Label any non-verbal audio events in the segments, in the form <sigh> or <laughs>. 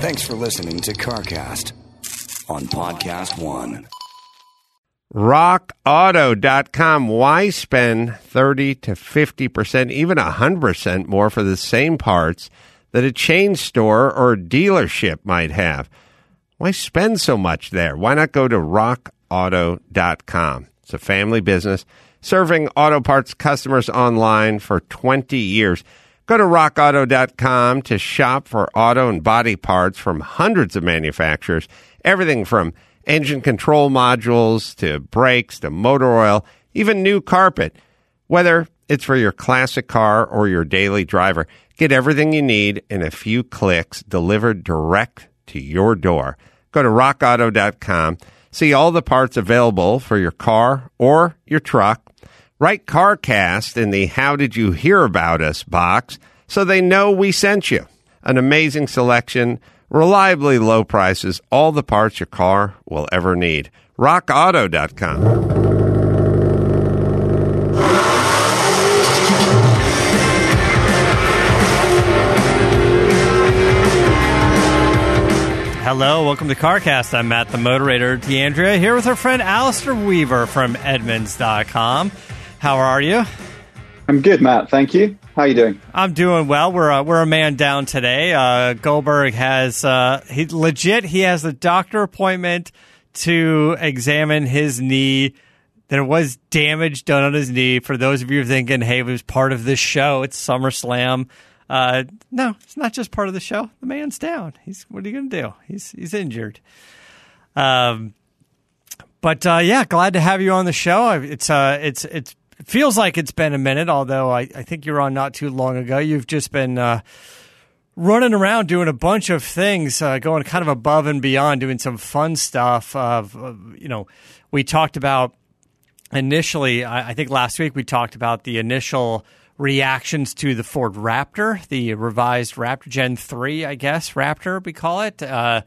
Thanks for listening to CarCast on Podcast One. RockAuto.com. Why spend 30 to 50%, even 100% more for the same parts that a chain store or dealership might have? Why spend so much there? Why not go to RockAuto.com? It's a family business serving auto parts customers online for 20 years. Go to rockauto.com to shop for auto and body parts from hundreds of manufacturers, everything from engine control modules to brakes to motor oil, even new carpet. Whether it's for your classic car or your daily driver, get everything you need in a few clicks delivered direct to your door. Go to rockauto.com, see all the parts available for your car or your truck. Write CarCast in the How Did You Hear About Us box so they know we sent you. An amazing selection, reliably low prices, all the parts your car will ever need. RockAuto.com. Hello, welcome to CarCast. I'm Matt, the moderator, D'Andrea, here with our friend Alistair Weaver from Edmunds.com. How are you? I'm good, Matt. Thank you. How are you doing? I'm doing well. We're uh, we're a man down today. Uh, Goldberg has uh, he legit. He has a doctor appointment to examine his knee. There was damage done on his knee. For those of you thinking, "Hey, it was part of this show," it's SummerSlam. Uh, no, it's not just part of the show. The man's down. He's what are you going to do? He's he's injured. Um, but uh, yeah, glad to have you on the show. It's uh, it's it's it feels like it's been a minute. Although I, I think you're on not too long ago. You've just been uh, running around doing a bunch of things, uh, going kind of above and beyond, doing some fun stuff. Of uh, you know, we talked about initially. I, I think last week we talked about the initial reactions to the Ford Raptor, the revised Raptor Gen 3, I guess, Raptor, we call it. Uh,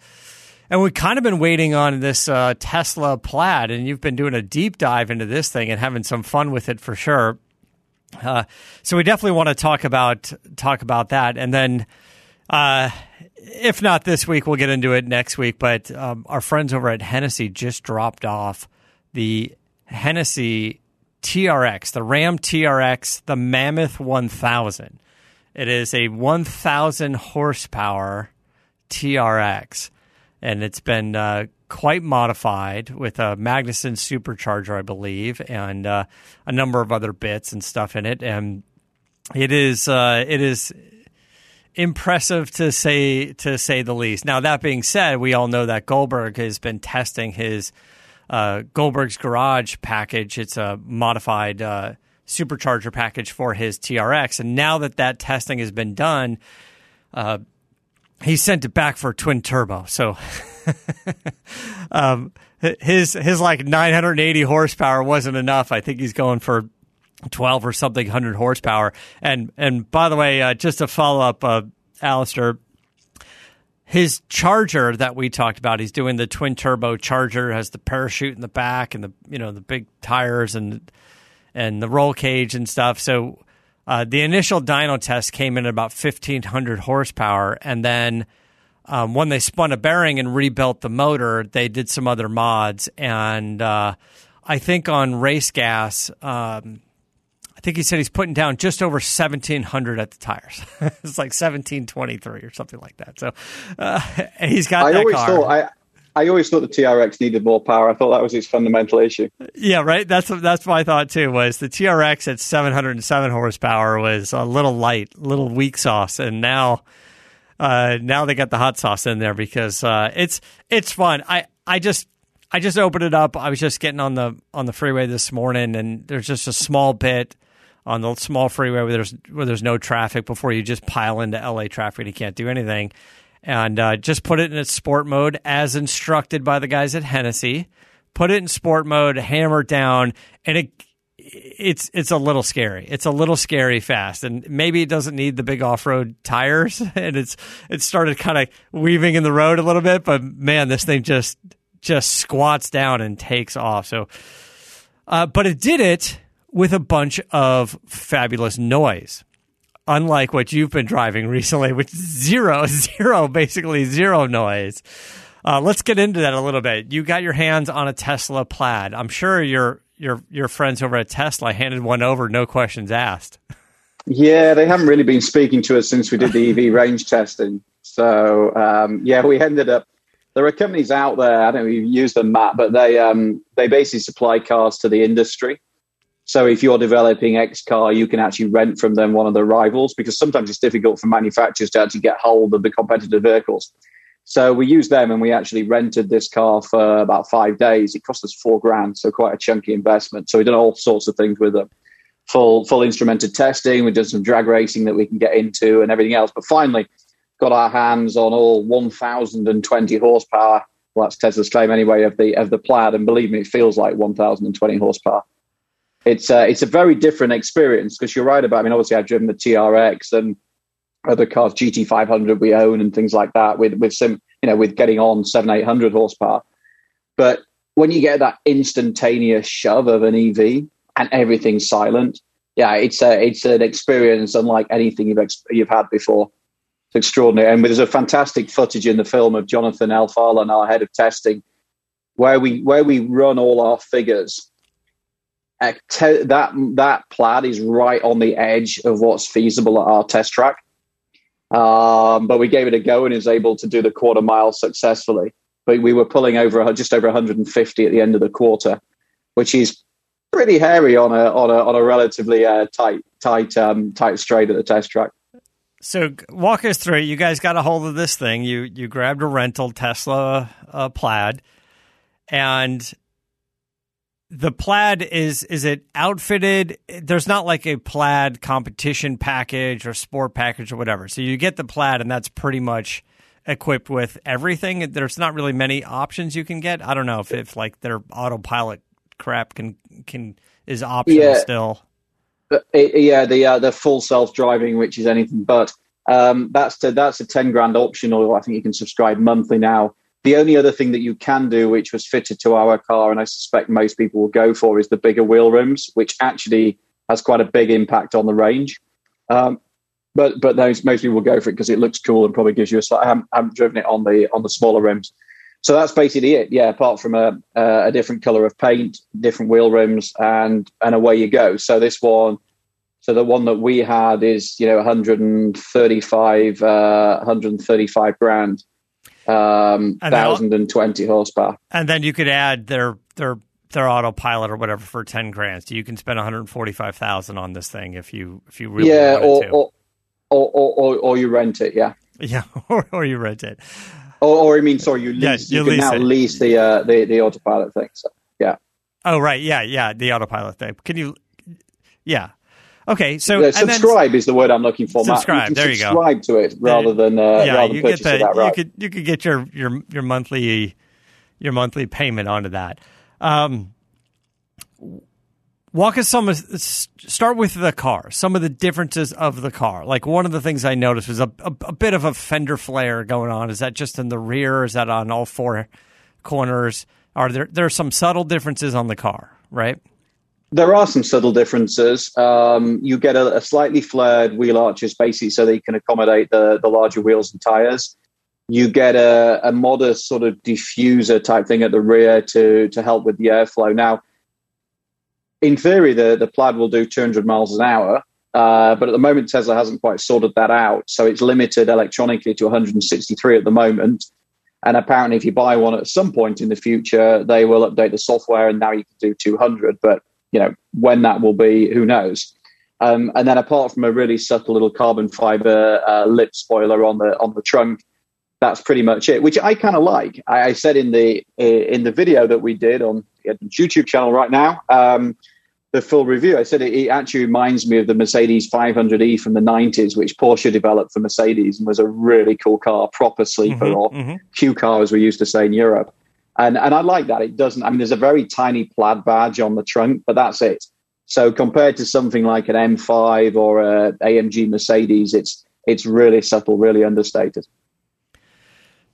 and we've kind of been waiting on this uh, Tesla Plaid, and you've been doing a deep dive into this thing and having some fun with it for sure. Uh, so we definitely want to talk about talk about that, and then uh, if not this week, we'll get into it next week. But um, our friends over at Hennessy just dropped off the Hennessy TRX, the Ram TRX, the Mammoth 1000. It is a 1000 horsepower TRX, and it's been uh, quite modified with a Magnuson supercharger, I believe, and uh, a number of other bits and stuff in it. And it is uh, it is impressive to say to say the least. Now that being said, we all know that Goldberg has been testing his uh, Goldberg's Garage package. It's a modified uh, supercharger package for his TRX. And now that that testing has been done, uh, he sent it back for twin turbo. So <laughs> um, his his like 980 horsepower wasn't enough. I think he's going for 12 or something hundred horsepower. And and by the way, uh, just to follow up, uh, Alistair, his charger that we talked about, he's doing the twin turbo charger, has the parachute in the back and the you know the big tires and and the roll cage and stuff. So uh, the initial dyno test came in at about fifteen hundred horsepower, and then um, when they spun a bearing and rebuilt the motor, they did some other mods, and uh, I think on race gas. Um, I think he said he's putting down just over 1700 at the tires. <laughs> it's like 1723 or something like that. So uh, <laughs> he's got I that always car. thought I, I always thought the TRX needed more power. I thought that was its fundamental issue. Yeah, right. That's that's my thought too. Was the TRX at 707 horsepower was a little light, a little weak sauce, and now, uh, now they got the hot sauce in there because uh, it's it's fun. I I just I just opened it up. I was just getting on the on the freeway this morning, and there's just a small bit on the small freeway where there's where there's no traffic before you just pile into LA traffic and you can't do anything. And uh, just put it in its sport mode as instructed by the guys at Hennessy. Put it in sport mode, hammer down, and it it's it's a little scary. It's a little scary fast, and maybe it doesn't need the big off road tires, <laughs> and it's it started kind of weaving in the road a little bit. But man, this thing just just squats down and takes off. So, uh, but it did it with a bunch of fabulous noise. Unlike what you've been driving recently, <laughs> which is zero, zero, basically zero noise. Uh, let's get into that a little bit. You got your hands on a Tesla Plaid. I'm sure your your your friends over at Tesla handed one over, no questions asked. Yeah, they haven't really been speaking to us since we did the EV <laughs> range testing. So um, yeah, we ended up. There are companies out there. I don't know if you've used them, Matt, but they um, they basically supply cars to the industry. So if you're developing X car, you can actually rent from them one of the rivals because sometimes it's difficult for manufacturers to actually get hold of the competitive vehicles. So we used them and we actually rented this car for about five days. It cost us four grand, so quite a chunky investment. So we did all sorts of things with them. Full full instrumented testing. We did some drag racing that we can get into and everything else. But finally, got our hands on all 1,020 horsepower. Well, that's Tesla's claim anyway of the of the Plaid, and believe me, it feels like 1,020 horsepower. It's uh, it's a very different experience because you're right about. I mean, obviously, I've driven the TRX and other cars, GT500 we own and things like that, with with some you know with getting on seven eight hundred horsepower. But when you get that instantaneous shove of an EV and everything's silent, yeah, it's a it's an experience unlike anything you've ex- you've had before. It's extraordinary, and there's a fantastic footage in the film of Jonathan Elfalan, our head of testing, where we where we run all our figures. That that plaid is right on the edge of what's feasible at our test track. Um, but we gave it a go and is able to do the quarter mile successfully. But we were pulling over just over 150 at the end of the quarter, which is pretty hairy on a on a on a relatively uh, tight tight um, tight straight at the test track. So walk us through. You guys got a hold of this thing. You you grabbed a rental Tesla uh, Plaid, and the plaid is is it outfitted there's not like a plaid competition package or sport package or whatever so you get the plaid and that's pretty much equipped with everything there's not really many options you can get i don't know if, if like their autopilot crap can can is optional Yeah. still It, yeah, the uh, the full self driving, which is anything but. Um, that's to, that's a ten grand optional. I think you can subscribe monthly now. The only other thing that you can do, which was fitted to our car, and I suspect most people will go for, is the bigger wheel rims, which actually has quite a big impact on the range. Um, but but those most people will go for it because it looks cool and probably gives you a slight. I haven't, I haven't driven it on the on the smaller rims, so that's basically it. Yeah, apart from a a different color of paint, different wheel rims, and and away you go. So this one. So the one that we had is, you know, 135, uh, 135 grand, um, And 1,020 horsepower. and then you could add their their their autopilot or whatever for 10 grand so you can spend 145000 on this thing if you if you really yeah, or to or, or, or, or, you rent it, yeah. <laughs> yeah or, or you rent it Or, or I mean, sorry, you Yeah, lease. you you, can now it. lease the, uh, the the autopilot thing. So yeah, Oh right, yeah, yeah, the autopilot thing. Can you? Yeah. Okay, so Yeah, and then- subscribe is the word I'm looking for. Subscribe, You there you go. subscribe to it rather than uh, yeah, rather you than get the you could you could get your your your monthly your monthly payment onto that. Um, walk us some start with the car. Some of the differences of the car. Like one of the things I noticed was a, a, a bit of a fender flare going on. Is that just in the rear? Is that on all four corners? Are there there are some subtle differences on the car, right? There are some subtle differences. Um, you get a, a slightly flared wheel arches, basically, so you can accommodate the, the larger wheels and tires. You get a, a modest sort of diffuser type thing at the rear to to help with the airflow. Now, in theory, the the Plaid will do 200 miles an hour, uh, but at the moment Tesla hasn't quite sorted that out, so it's limited electronically to 163 at the moment. And apparently, if you buy one at some point in the future, they will update the software, and now you can do 200. But you know when that will be who knows um, and then apart from a really subtle little carbon fiber uh, lip spoiler on the on the trunk that's pretty much it which i kind of like I, I said in the in the video that we did on the youtube channel right now um, the full review i said it, it actually reminds me of the mercedes 500e from the 90s which porsche developed for mercedes and was a really cool car proper sleeper Mhm, or mhm. Q car, as we used to say in Europe. And and I like that. It doesn't. I mean, there's a very tiny plaid badge on the trunk, but that's it. So compared to something like an M5 or a AMG Mercedes, it's it's really subtle, really understated.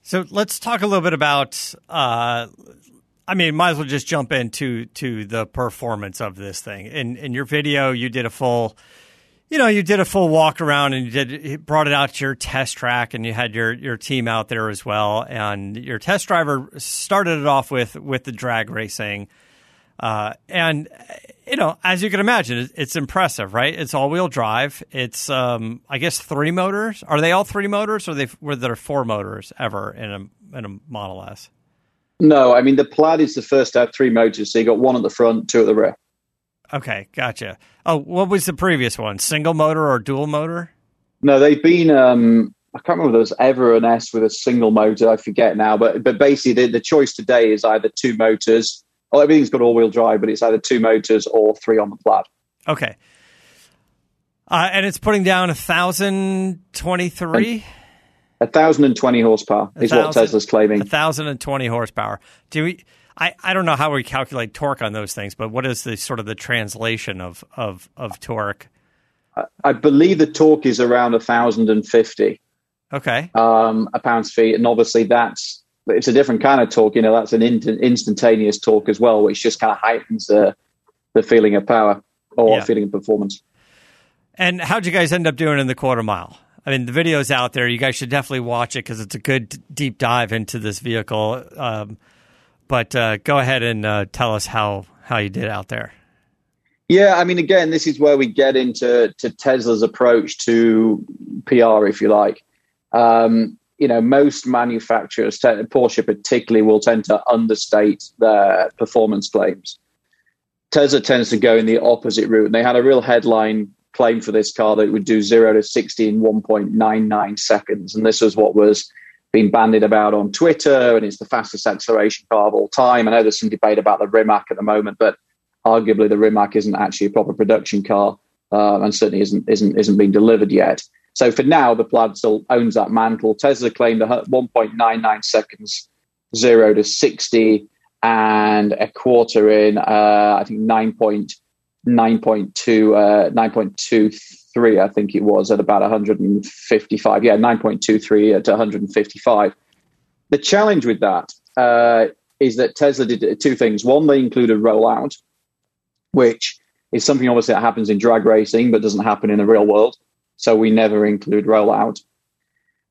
So let's talk a little bit about. Uh, I mean, might as well just jump into to the performance of this thing. In in your video, you did a full. You know, you did a full walk around and you did you brought it out to your test track, and you had your your team out there as well. And your test driver started it off with with the drag racing, uh, and you know, as you can imagine, it's impressive, right? It's all wheel drive. It's um, I guess three motors. Are they all three motors, or they were there four motors ever in a in a Model S? No, I mean the Plaid is the first to have three motors. So you got one at the front, two at the rear. Okay, gotcha. Oh, what was the previous one? Single motor or dual motor? No, they've been. Um, I can't remember there's ever an S with a single motor. I forget now, but but basically the, the choice today is either two motors. Well, everything's got all-wheel drive, but it's either two motors or three on the Plaid. Okay. Uh, and it's putting down a thousand twenty-three. A thousand and twenty horsepower is what Tesla's claiming. A thousand and twenty horsepower. Do we? I, I don't know how we calculate torque on those things, but what is the sort of the translation of of, of torque? I believe the torque is around a thousand and fifty. Okay. Um, a pounds feet, and obviously that's it's a different kind of torque. You know, that's an in, instantaneous torque as well, which just kind of heightens the the feeling of power or yeah. feeling of performance. And how'd you guys end up doing in the quarter mile? I mean, the video's out there. You guys should definitely watch it because it's a good deep dive into this vehicle. Um, but uh, go ahead and uh, tell us how how you did out there. Yeah, I mean, again, this is where we get into to Tesla's approach to PR, if you like. Um, you know, most manufacturers, Porsche particularly, will tend to understate their performance claims. Tesla tends to go in the opposite route. And they had a real headline claim for this car that it would do zero to 60 in 1.99 seconds. And this was what was been bandied about on Twitter, and it's the fastest acceleration car of all time. I know there's some debate about the Rimac at the moment, but arguably the Rimac isn't actually a proper production car, uh, and certainly isn't isn't isn't being delivered yet. So for now, the Plaid still owns that mantle. Tesla claimed 1.99 seconds, zero to 60, and a quarter in, uh, I think 9.9.2, uh, 9.23, I think it was, at about 155. Yeah, 9.23 at 155. The challenge with that uh, is that Tesla did two things. One, they included rollout, which is something obviously that happens in drag racing, but doesn't happen in the real world so we never include rollout.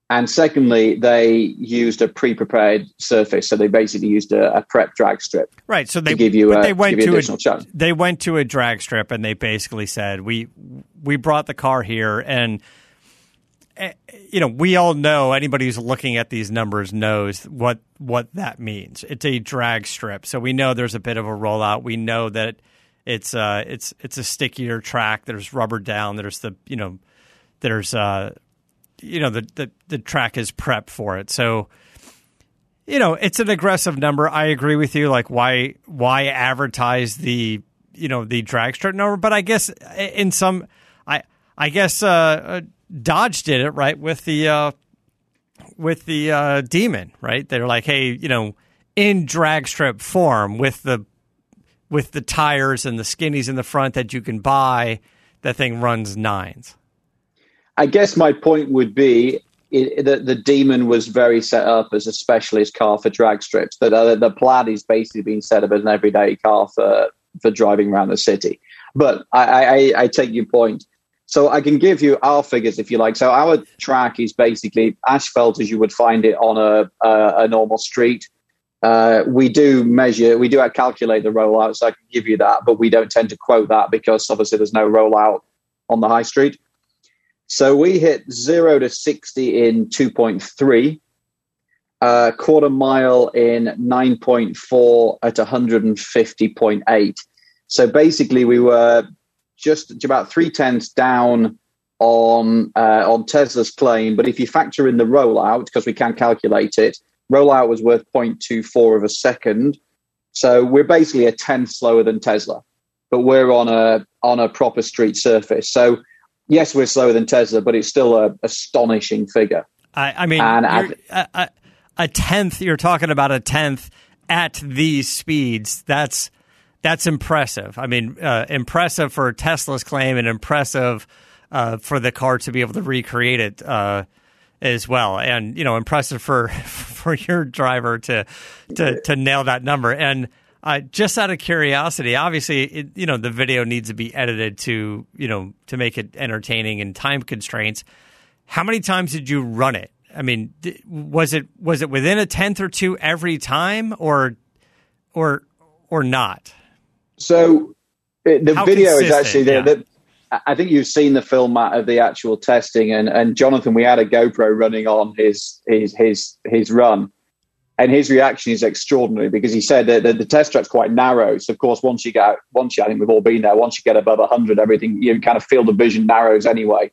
And secondly, they used a pre-prepared surface, so they basically used a, a prep drag strip. Right. So they give you a, they went to, to a, they went to a drag strip, and they basically said we we brought the car here, and eh, you know we all know anybody who's looking at these numbers knows what what that means. It's a drag strip, so we know there's a bit of a rollout. We know that it's uh it's it's a stickier track. There's rubber down. There's the you know there's uh, you know the, the the track is prep for it. So you know it's an aggressive number. I agree with you. Like why why advertise the you know the drag strip number? But I guess in some I I guess uh, uh, Dodge did it right with the uh, with the uh, Demon. Right? They're like, hey, you know, in drag strip form with the with the tires and the skinnies in the front that you can buy. That thing runs nines. I guess my point would be that the Demon was very set up as a specialist car for drag strips. That uh, the Plaid is basically being set up as an everyday car for for driving around the city. But I, I, I take your point. So I can give you our figures if you like. So our track is basically asphalt as you would find it on a a, a normal street. Uh, we do measure, we do calculate the rollout, so I can give you that, but we don't tend to quote that because obviously there's no rollout on the high street. So we hit zero to 60 in 2.3, uh, quarter mile in 9.4 at 150.8. So basically, we were just about three tenths down on uh, on Tesla's claim. But if you factor in the rollout, because we can calculate it, rollout was worth 0.24 of a second. So we're basically a tenth slower than Tesla, but we're on a on a proper street surface. So yes, we're slower than Tesla, but it's still an astonishing figure. I, I mean, a, a, tenth. You're talking about a tenth at these speeds. That's that's impressive. I mean, uh, impressive for Tesla's claim, and impressive uh, for the car to be able to recreate it uh, as well. And you know, impressive for <laughs> for your driver to to to nail that number. And Uh, just out of curiosity, obviously, it, you know the video needs to be edited to you know to make it entertaining and time constraints. How many times did you run it? I mean, was it was it within a tenth or two every time, or or or not? So the How video is actually yeah. the, I think you've seen the film of the actual testing, and, and Jonathan, we had a GoPro running on his his his his run, and his reaction is extraordinary because he said that the, the test track's quite narrow. So of course, once you get once you, I think we've all been there. Once you get above hundred, everything you kind of feel the vision narrows anyway.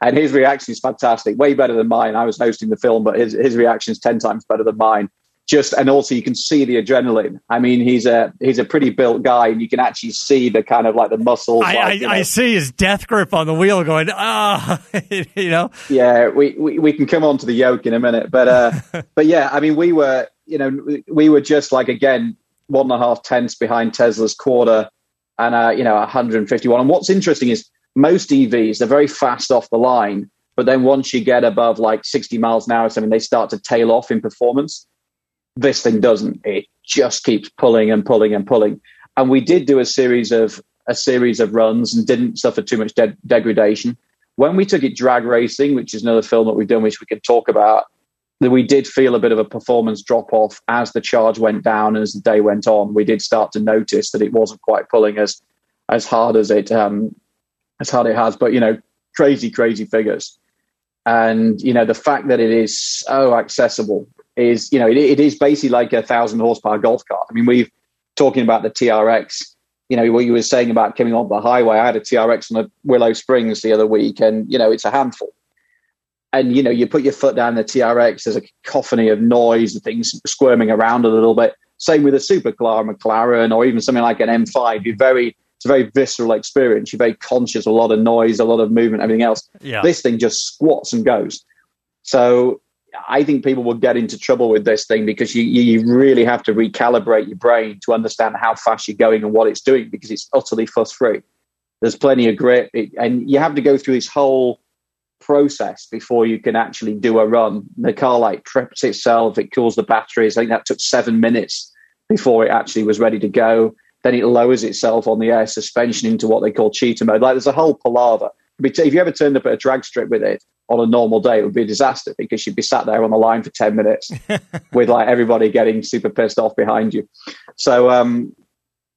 And his reaction is fantastic, way better than mine. I was hosting the film, but his his reaction is ten times better than mine just and also you can see the adrenaline. I mean, he's a he's a pretty built guy, and you can actually see the kind of like the muscles. I, like, I, you know. I, see his death grip on the wheel, going ah, <laughs> you know. Yeah, we, we we can come on to the yoke in a minute, but uh, <laughs> but yeah, I mean, we were you know we were just like again one and a half tenths behind Tesla's quarter, and uh, you know 151. And what's interesting is most EVs they're very fast off the line. But then once you get above like 60 miles an hour or something, they start to tail off in performance. This thing doesn't. It just keeps pulling and pulling and pulling. And we did do a series of a series of runs and didn't suffer too much de- degradation. When we took it drag racing, which is another film that we've done, which we can talk about, that we did feel a bit of a performance drop off as the charge went down and as the day went on. We did start to notice that it wasn't quite pulling as as hard as it um, as hard it has. But you know, crazy, crazy figures, and you know the fact that it is so accessible is you know it, it is basically like a thousand horsepower golf cart. I mean, we've talking about the TRX. You know what you were saying about coming on the highway. I had a TRX on the Willow Springs the other week, and you know it's a handful. And you know you put your foot down the TRX. There's a cacophony of noise, and things squirming around a little bit. Same with a supercar, McLaren, or even something like an M5. You're very it's a very visceral experience. You're very conscious of a lot of noise, a lot of movement, everything else. Yeah. This thing just squats and goes. So I think people will get into trouble with this thing because you, you really have to recalibrate your brain to understand how fast you're going and what it's doing because it's utterly fuss free. There's plenty of grip, it, and you have to go through this whole process before you can actually do a run. The car like preps itself, it cools the batteries. I think that took seven minutes before it actually was ready to go. Then it lowers itself on the air suspension into what they call cheetah mode. Like there's a whole palaver. If you ever turned up at a drag strip with it, on a normal day, it would be a disaster because you'd be sat there on the line for 10 minutes <laughs> with like everybody getting super pissed off behind you. So um,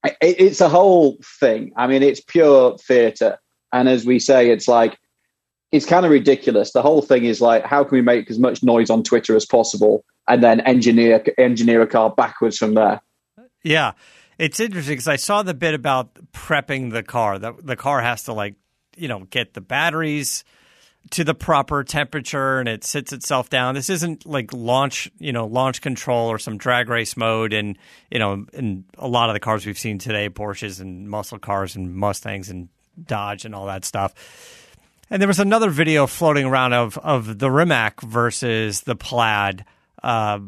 it, it's a whole thing. I mean, it's pure theatre. And as we say, it's like, it's kind of ridiculous. The whole thing is like, how can we make as much noise on Twitter as possible and then engineer engineer a car backwards from there? Yeah, it's interesting because I saw the bit about prepping the car. The the car has to like, you know, get the batteries to the proper temperature and it sits itself down. This isn't like launch, you know, launch control or some drag race mode. And you know, in a lot of the cars we've seen today, Porsches and muscle cars and Mustangs and Dodge and all that stuff. And there was another video floating around of of the Rimac versus the Plaid. Uh,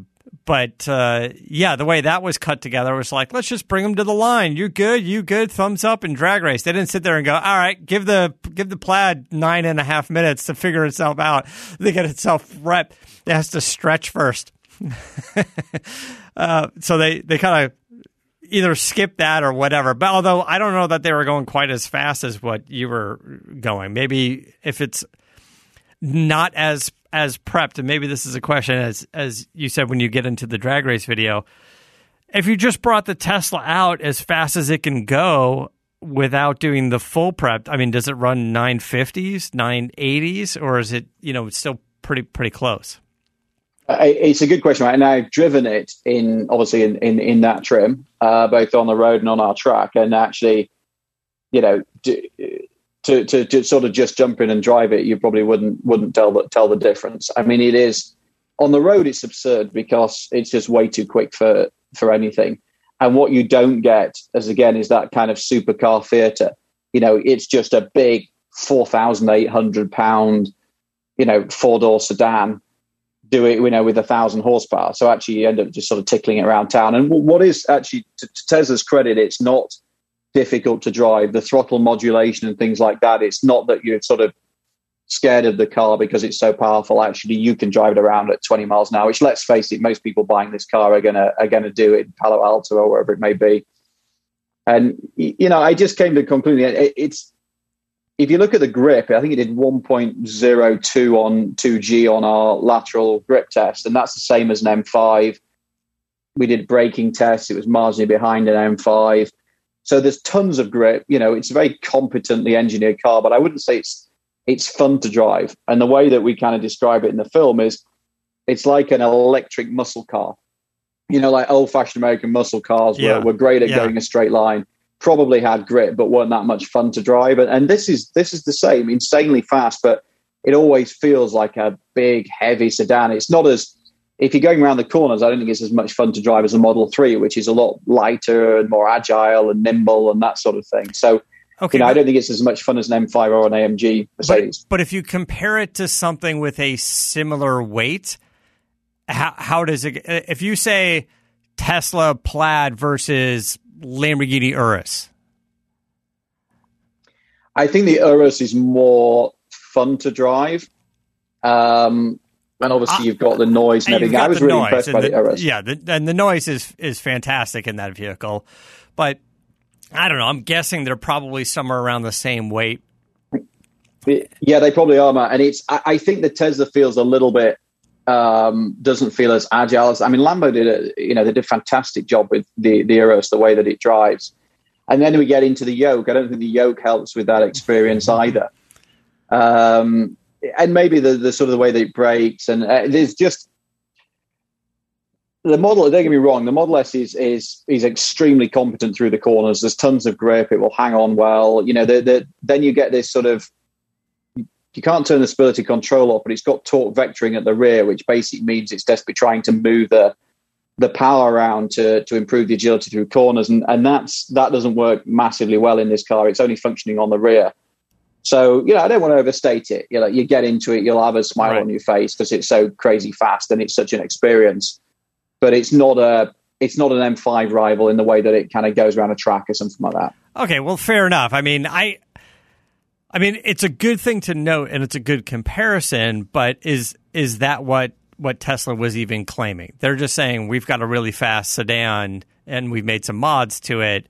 but uh, yeah, the way that was cut together was like, let's just bring them to the line. You good? You good? Thumbs up and drag race. They didn't sit there and go, all right, give the give the plaid nine and a half minutes to figure itself out. They get itself rep. It has to stretch first. <laughs> uh, so they they kind of either skip that or whatever. But although I don't know that they were going quite as fast as what you were going. Maybe if it's not as as prepped, and maybe this is a question as as you said when you get into the drag race video. If you just brought the Tesla out as fast as it can go without doing the full prep, I mean, does it run 950s, 980s, or is it you know still pretty pretty close? It's a good question, right? And I've driven it in obviously in in, in that trim, uh, both on the road and on our track, and actually, you know, to, to, to sort of just jump in and drive it, you probably wouldn't wouldn't tell the tell the difference. I mean, it is on the road. It's absurd because it's just way too quick for for anything. And what you don't get, as again, is that kind of supercar theatre. You know, it's just a big four thousand eight hundred pound, you know, four door sedan. Do it, you know, with a thousand horsepower. So actually, you end up just sort of tickling it around town. And what is actually, to, to Tesla's credit, it's not difficult to drive. The throttle modulation and things like that. It's not that you're sort of scared of the car because it's so powerful. Actually, you can drive it around at 20 miles an hour. Which, let's face it, most people buying this car are gonna are gonna do it in Palo Alto or wherever it may be. And you know, I just came to the conclusion it, it's if you look at the grip, I think it did 1.02 on 2G on our lateral grip test, and that's the same as an M5. We did braking tests; it was marginally behind an M5. So there's tons of grip. You know, it's a very competently engineered car, but I wouldn't say it's it's fun to drive. And the way that we kind of describe it in the film is it's like an electric muscle car. You know, like old fashioned American muscle cars Yeah. were, were great at Yeah. going a straight line, probably had grip, but weren't that much fun to drive. And, and this is this is the same, insanely fast, but it always feels like a big, heavy sedan. It's not as if you're going around the corners, I don't think it's as much fun to drive as a Model 3, which is a lot lighter and more agile and nimble and that sort of thing. So, Okay, you know, but- I don't think it's as much fun as an M5 or an AMG But, Mercedes. but if you compare it to something with a similar weight, how, how does it? If you say Tesla Plaid versus Lamborghini Urus, I think the Urus is more fun to drive. Um, and obviously, you've got the noise and everything. I was the really impressed by the, Urus. Yeah, the, and the noise is is fantastic in that vehicle, but I don't know. I'm guessing they're probably somewhere around the same weight. Yeah, they probably are, Matt. And it's I, I think the Tesla feels a little bit um, doesn't feel as agile as I mean Lambo did a you know they did a fantastic job with the the Urus the way that it drives. And then we get into the yoke. I don't think the yoke helps with that experience either. Um, and maybe the, the sort of the way that it breaks and uh, there's just the model. Don't get me wrong. The Model S is is is extremely competent through the corners. There's tons of grip. It will hang on well. You know, the, the, then you get this sort of you can't turn the stability control off, but it's got torque vectoring at the rear, which basically means it's desperately trying to move the the power around to to improve the agility through corners, and and that's that doesn't work massively well in this car. It's only functioning on the rear. So you know, I don't want to overstate it. You know, you get into it, you'll have a smile Right. on your face because it's so crazy fast and it's such an experience. But it's not a it's not an M5 rival in the way that it kind of goes around a track or something like that. Okay, well, fair enough. I mean, I, I mean, it's a good thing to note, and it's a good comparison. But is is that what what Tesla was even claiming? They're just saying we've got a really fast sedan, and we've made some mods to it.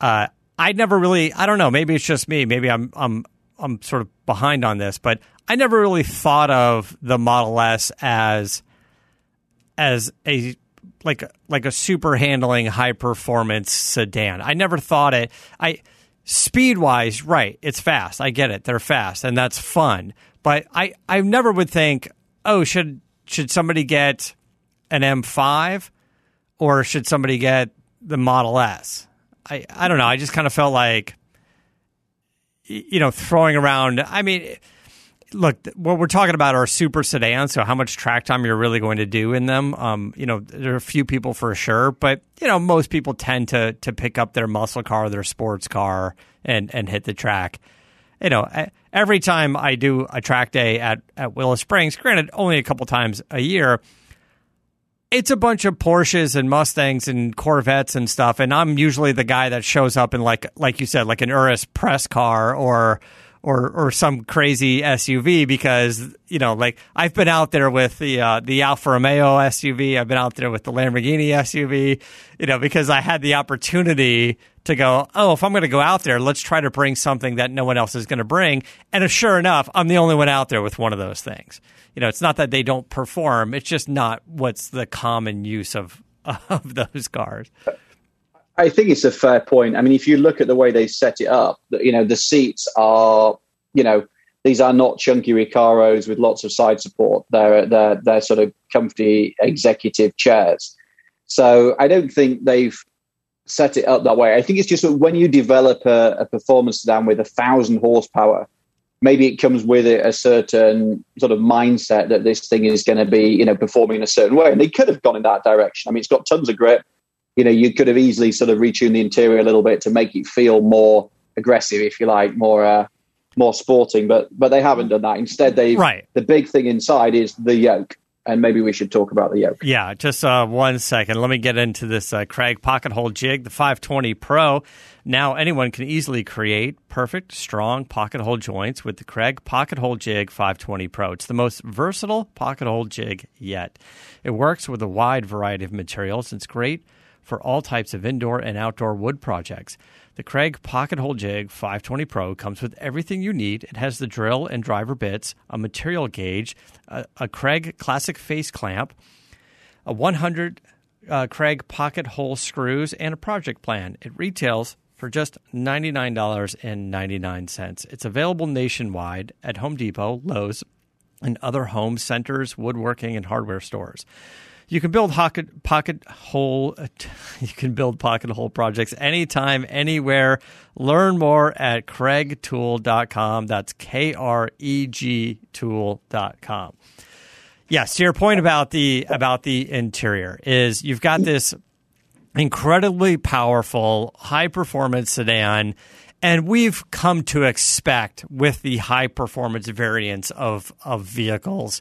Uh, I never really, I don't know. Maybe it's just me. Maybe I'm I'm I'm sort of behind on this, but I never really thought of the Model S as as a like like a super handling high performance sedan. I never thought it. I speed wise, right? It's fast. I get it. They're fast, and that's fun. But I I never would think, oh, should should somebody get an M5 or should somebody get the Model S? I I don't know. I just kind of felt like you know throwing around. I mean look, what we're talking about are super sedans, so how much track time you're really going to do in them. Um, you know, there are a few people for sure, but you know, most people tend to to pick up their muscle car, their sports car, and and hit the track. You know, every time I do a track day at at Willow Springs, granted, only a couple times a year. It's a bunch of Porsches and Mustangs and Corvettes and stuff, and I'm usually the guy that shows up in like like you said, like an Urus press car or or or some crazy SUV because you know like I've been out there with the uh, the Alfa Romeo SUV I've been out there with the Lamborghini SUV you know because I had the opportunity to go oh if I'm going to go out there let's try to bring something that no one else is going to bring and if sure enough I'm the only one out there with one of those things you know it's not that they don't perform it's just not what's the common use of <laughs> of those cars I think it's a fair point. I mean, if you look at the way they set it up, you know, the seats are, you know, these are not chunky Recaros with lots of side support. They're they're they're sort of comfy executive chairs. So I don't think they've set it up that way. I think it's just that when you develop a, a performance sedan with a thousand horsepower, maybe it comes with it a certain sort of mindset that this thing is going to be, you know, performing in a certain way. And they could have gone in that direction. I mean, it's got tons of grip you know, you could have easily sort of retuned the interior a little bit to make it feel more aggressive, if you like, more uh, more sporting. But but they haven't done that. Instead, they Right. the big thing inside is the yoke. And maybe we should talk about the yoke. Yeah, just uh, one second. Let me get into this uh, Kreg pocket hole jig, the 520 Pro. Now, anyone can easily create perfect, strong pocket hole joints with the Kreg pocket hole jig 520 Pro. It's the most versatile pocket hole jig yet. It works with a wide variety of materials. It's great for all types of indoor and outdoor wood projects. The Kreg Pocket Hole Jig 520 Pro comes with everything you need. It has the drill and driver bits, a material gauge, a, a Kreg Classic face clamp, a 100 uh, Kreg pocket hole screws, and a project plan. It retails for just $99.99. It's available nationwide at Home Depot, Lowe's, and other home centers, woodworking, and hardware stores. You can build pocket, pocket hole. <laughs> You can build pocket hole projects anytime, anywhere. Learn more at kregtool.com. That's K R E G tool.com. Yes, to your point about the about the interior is you've got this incredibly powerful, high performance sedan. And we've come to expect with the high performance variants of, of vehicles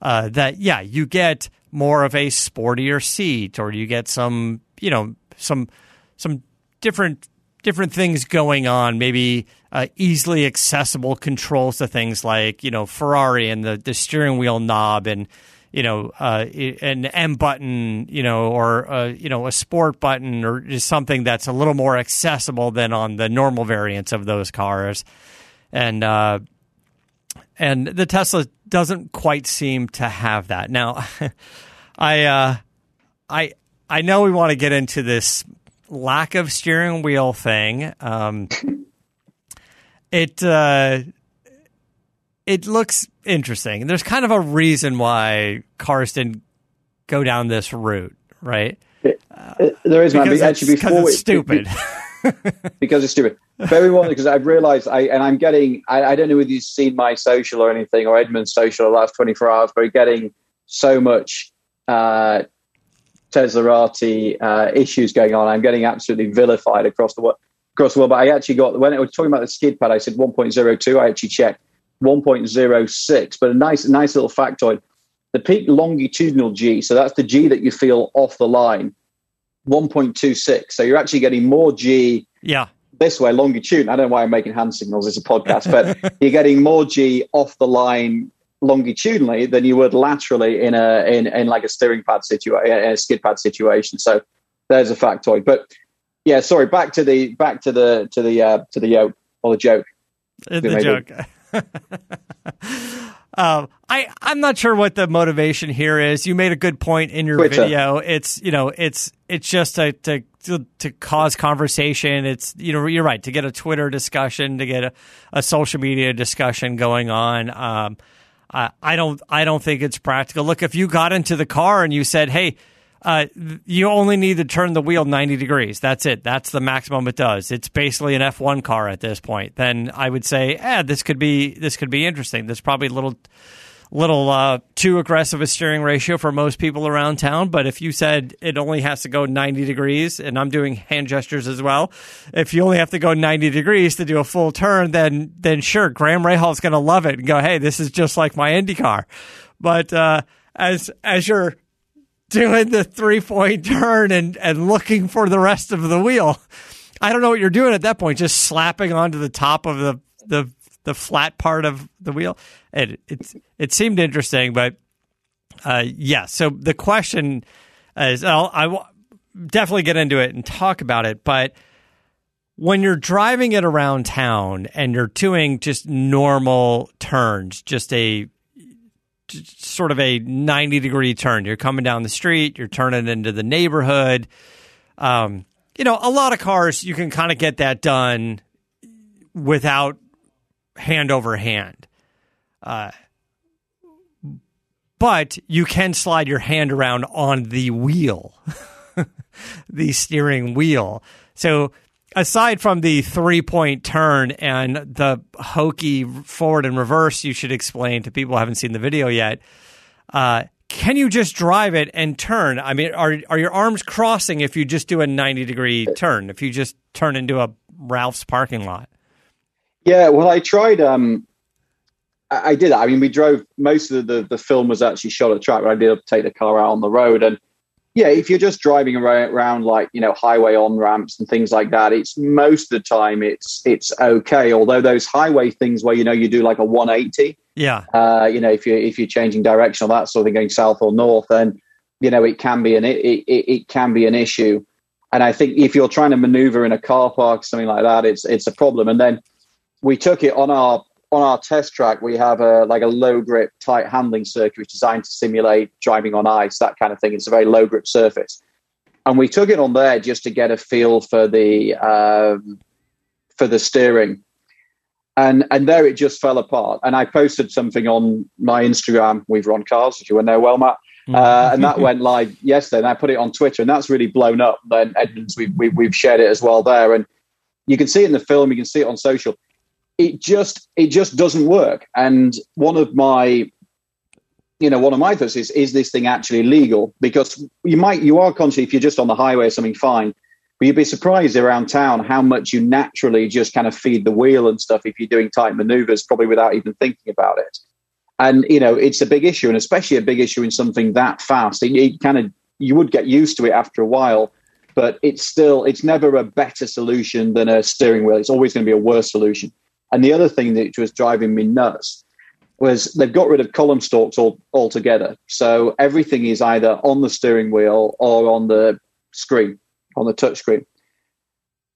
uh, that, yeah, you get more of a sportier seat or you get some, you know, some, some different, different things going on, maybe uh, easily accessible controls to things like, you know, Ferrari and the, the steering wheel knob and, you know, uh, an M button, you know, or uh, you know, a sport button, or just something that's a little more accessible than on the normal variants of those cars, and uh, and the Tesla doesn't quite seem to have that. Now, <laughs> I uh, I I know we want to get into this lack of steering wheel thing. Um, <laughs> it uh, it looks interesting. There's kind of a reason why cars didn't go down this route, right? Uh, there is, man. Actually, before it's stupid. <laughs> because it's stupid. Very well, because I've realized, I and I'm getting. I, I, don't know whether you've seen my social or anything, or Edmund's social the last 24 hours, but getting so much uh, uh, issues going on. I'm getting absolutely vilified across the world. Across the world, but I actually got when I was talking about the skid pad, I said 1.02. I actually checked 1.06. But a nice, nice little factoid: the peak longitudinal G, so that's the G that you feel off the line, 1.26. So you're actually getting more G. Yeah. This way, longitude. I don't know why I'm making hand signals. It's a podcast, but <laughs> you're getting more G off the line longitudinally than you would laterally in a in, in like a steering pad situation, a skid pad situation. So there's a factoid. But yeah, sorry. Back to the back to the to the uh, to the yoke or the joke. The maybe. joke. <laughs> um, I I'm not sure what the motivation here is. You made a good point in your Twitter. video. It's you know it's it's just to, to to cause conversation. It's you know you're right to get a Twitter discussion, to get a, a social media discussion going on. Um, I, I don't I don't think it's practical. Look, if you got into the car and you said, "Hey," uh, you only need to turn the wheel 90 degrees. That's it. That's the maximum it does. It's basically an F1 car at this point. Then I would say, eh, this could be this could be interesting. There's probably a little little uh, too aggressive a steering ratio for most people around town. But if you said it only has to go 90 degrees, and I'm doing hand gestures as well, if you only have to go 90 degrees to do a full turn, then then sure, Graham Rahal going to love it and go, hey, this is just like my Indy car. But uh, as as you're doing the three point turn and, and looking for the rest of the wheel. I don't know what you're doing at that point, just slapping onto the top of the, the, the flat part of the wheel. It, it, it seemed interesting, but uh, yeah. So the question is, I'll, I will definitely get into it and talk about it, but when you're driving it around town and you're doing just normal turns, just a sort of a 90 degree turn. You're coming down the street, you're turning into the neighborhood. Um, you know, a lot of cars, you can kind of get that done without hand over hand. Uh, but you can slide your hand around on the wheel, <laughs> the steering wheel. So aside from the three point turn and the hokey forward and reverse, you should explain to people who haven't seen the video yet. Uh, can you just drive it and turn? I mean, are are your arms crossing if you just do a ninety degree turn? If you just turn into a Ralph's parking lot? Yeah, well, I tried. Um, I, I did. I mean, we drove most of the, the film was actually shot at track, but I did take the car out on the road. And yeah, if you're just driving around, like you know highway on ramps and things like that, it's most of the time it's it's okay. Although those highway things where you know you do like a 180, Yeah. uh, you know if you if you're changing direction or that sort of thing, going south or north, then you know it can be an it, it, it can be an issue. And I think if you're trying to maneuver in a car park, something like that, it's it's a problem. And then we took it on our on our test track. We have a like a low grip, tight handling circuit, which is designed to simulate driving on ice, that kind of thing. It's a very low grip surface, and we took it on there just to get a feel for the um, for the steering. And and there it just fell apart. And I posted something on my Instagram. We've run cars, if you were there, well, Matt. Uh, and that <laughs> went live yesterday. And I put it on Twitter, and that's really blown up. Then Edmunds, we, we, we've shared it as well there, and you can see it in the film. You can see it on social. It just it just doesn't work. And one of my you know, one of my thoughts is, is this thing actually legal? Because you might, you are conscious if you're just on the highway or something, fine. But you'd be surprised around town how much you naturally just kind of feed the wheel and stuff if you're doing tight maneuvers, probably without even thinking about it. And, you know, it's a big issue, and especially a big issue in something that fast. It, it kind of, you would get used to it after a while, but it's still, it's never a better solution than a steering wheel. It's always going to be a worse solution. And the other thing that was driving me nuts was they've got rid of column stalks all, altogether. So everything is either on the steering wheel or on the screen, on the touch screen.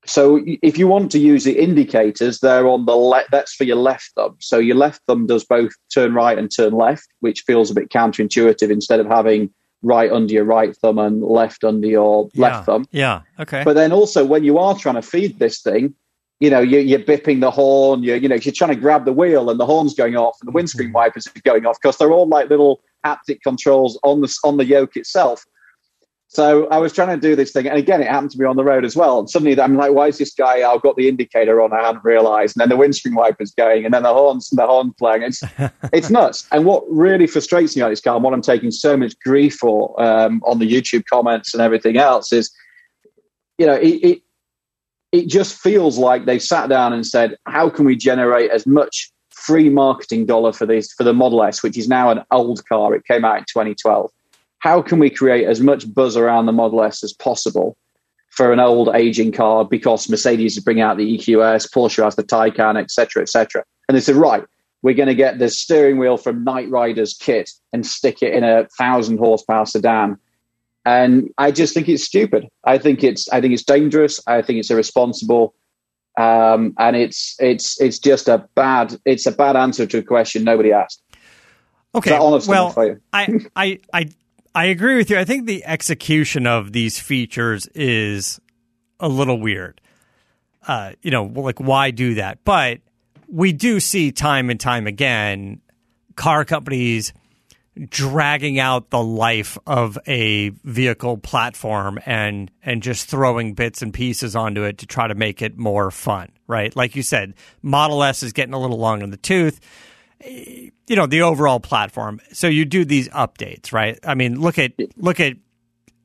So if you want to use the indicators, they're on the left. That's for your left thumb. So your left thumb does both turn right and turn left, which feels a bit counterintuitive. Instead of having right under your right thumb and left under your yeah. left thumb. Yeah. Okay. But then also when you are trying to feed this thing, you know, you're, you're bipping the horn. You're, you know, you're trying to grab the wheel, and the horn's going off, and the windscreen wipers are going off because they're all like little haptic controls on the on the yoke itself. So I was trying to do this thing, and again, it happened to be on the road as well. And suddenly, I'm like, "Why is this guy? I've got the indicator on. I hadn't realised." And then the windscreen wipers going, and then the horns and the horn playing. It's <laughs> it's nuts. And what really frustrates me on this car, and what I'm taking so much grief for um, on the YouTube comments and everything else, is you know, it, it it just feels like they've sat down and said, "How can we generate as much free marketing dollar for this for the Model S, which is now an old car? It came out in 2012. How can we create as much buzz around the Model S as possible for an old aging car? Because Mercedes is bringing out the EQS, Porsche has the Taycan, etc., etc. And they said, right, we're going to get the steering wheel from Knight Rider's KITT and stick it in a thousand horsepower sedan." And I just think it's stupid. I think it's I think it's dangerous. I think it's irresponsible, um, and it's it's it's just a bad it's a bad answer to a question nobody asked. Okay. well? I, I, I, I agree with you. I think the execution of these features is a little weird. Uh, you know, like why do that? But we do see time and time again car companies dragging out the life of a vehicle platform and and just throwing bits and pieces onto it to try to make it more fun, right? Like you said, Model S is getting a little long in the tooth. You know, the overall platform. So you do these updates, right? I mean, look at look at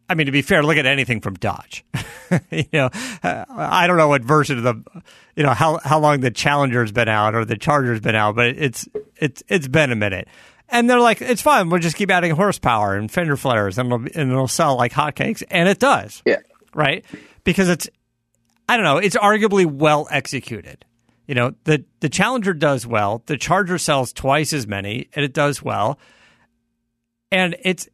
I mean, to be fair, look at anything from Dodge. <laughs> you know, I don't know what version of the, you know, how how long the Challenger's been out or the Charger's been out, but it's it's it's been a minute. And they're like, it's fine. We'll just keep adding horsepower and fender flares, and it'll, and it'll sell like hotcakes, and it does. Yeah. Right, because it's, I don't know, it's arguably well executed. You know, the the Challenger does well. The Charger sells twice as many, and it does well. And it's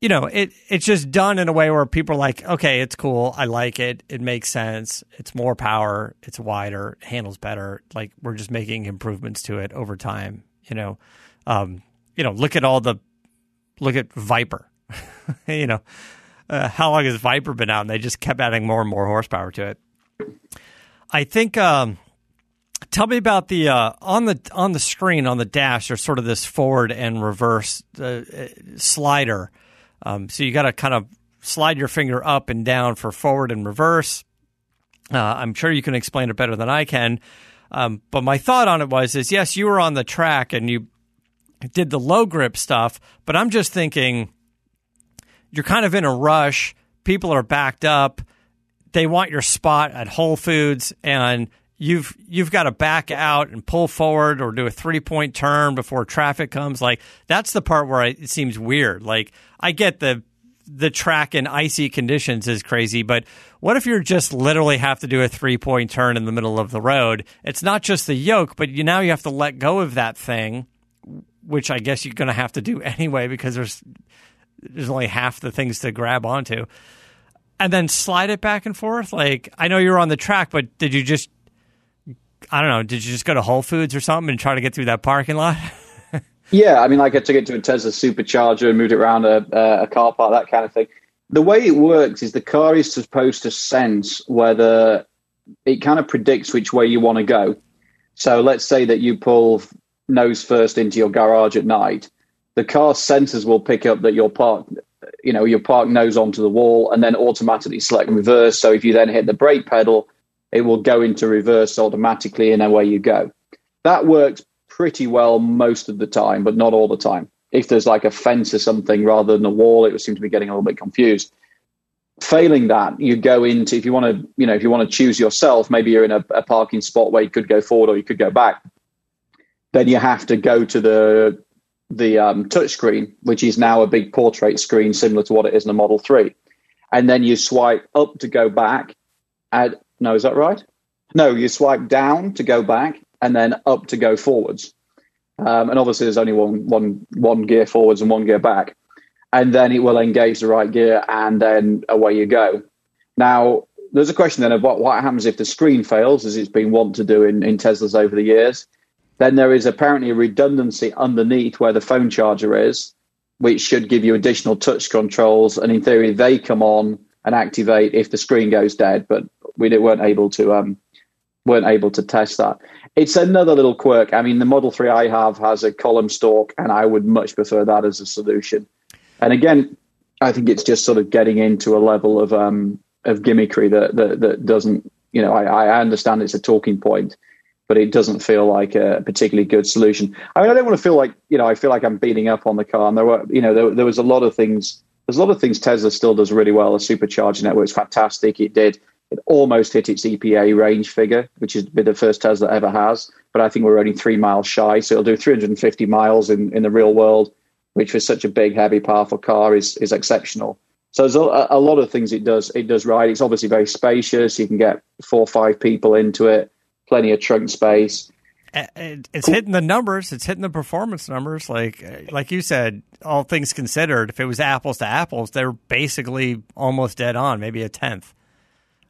you know, it it's just done in a way where people are like, okay, it's cool, I like it, it makes sense, it's more power, it's wider, handles better. Like we're just making improvements to it over time. You know, um, you know, look at all the look at Viper. <laughs> you know, uh, how long has Viper been out? And they just kept adding more and more horsepower to it. I think. Um, tell me about the uh, on the on the screen on the dash. There's sort of this forward and reverse uh, slider. Um, so you got to kind of slide your finger up and down for forward and reverse. Uh, I'm sure you can explain it better than I can. Um, but my thought on it was is yes, you were on the track and you did the low grip stuff, but I'm just thinking you're kind of in a rush. People are backed up. They want your spot at Whole Foods and you've you've got to back out and pull forward or do a three point turn before traffic comes. Like that's the part where I, it seems weird. Like I get the the track in icy conditions is crazy, but what if you're just literally have to do a three point turn in the middle of the road? It's not just the yoke, but you now you have to let go of that thing, which I guess you're going to have to do <laughs> anyway because there's there's only half the things to grab onto. And then slide it back and forth. Like I know you're on the track, but did you just I don't know, did you just go to Whole Foods or something and try to get through that parking lot? <laughs> Yeah, I mean, like I took it to a Tesla supercharger and moved it around a, a car park, that kind of thing. The way it works is the car is supposed to sense whether it kind of predicts which way you want to go. So let's say that you pull nose first into your garage at night. The car sensors will pick up that you're you know, you're parked nose onto the wall and then automatically select reverse. So if you then hit the brake pedal, it will go into reverse automatically and away you go. That works pretty well most of the time, but not all the time. If there's like a fence or something rather than a wall, it would seem to be getting a little bit confused. Failing that, you go into if you want to, you know, if you want to choose yourself, maybe you're in a, a parking spot where you could go forward or you could go back. Then you have to go to the the um, touch screen, which is now a big portrait screen similar to what it is in a Model 3. And then you swipe up to go back. And, no, is that right? No, you swipe down to go back and then up to go forwards. Um, and obviously, there's only one, one, one gear forwards and one gear back. And then it will engage the right gear, and then away you go. Now, there's a question then of what, what happens if the screen fails, as it's been wont to do in, in Teslas over the years. Then there is apparently a redundancy underneath where the phone charger is, which should give you additional touch controls. And in theory, they come on and activate if the screen goes dead. But we weren't able to um, weren't able to test that. It's another little quirk. I mean, the Model 3 I have has a column stalk, and I would much prefer that as a solution. And again, I think it's just sort of getting into a level of um, of gimmickry that, that, that doesn't, you know, I, I understand it's a talking point, but it doesn't feel like a particularly good solution. I mean, I don't want to feel like, you know, I feel like I'm beating up on the car. And there were, you know, there, there was a lot of things. There's a lot of things Tesla still does really well. The supercharger network is fantastic. It did it almost hit its EPA range figure, which been the first Tesla ever has. But I think we're only three miles shy. So it'll do 350 miles in, in the real world, which for such a big, heavy, powerful car is, is exceptional. So there's a, a lot of things it does. It does right. It's obviously very spacious. You can get four or five people into it, plenty of trunk space. It's hitting the numbers. It's hitting the performance numbers. Like like you said, all things considered, if it was apples to apples, they're basically almost dead on, maybe a tenth.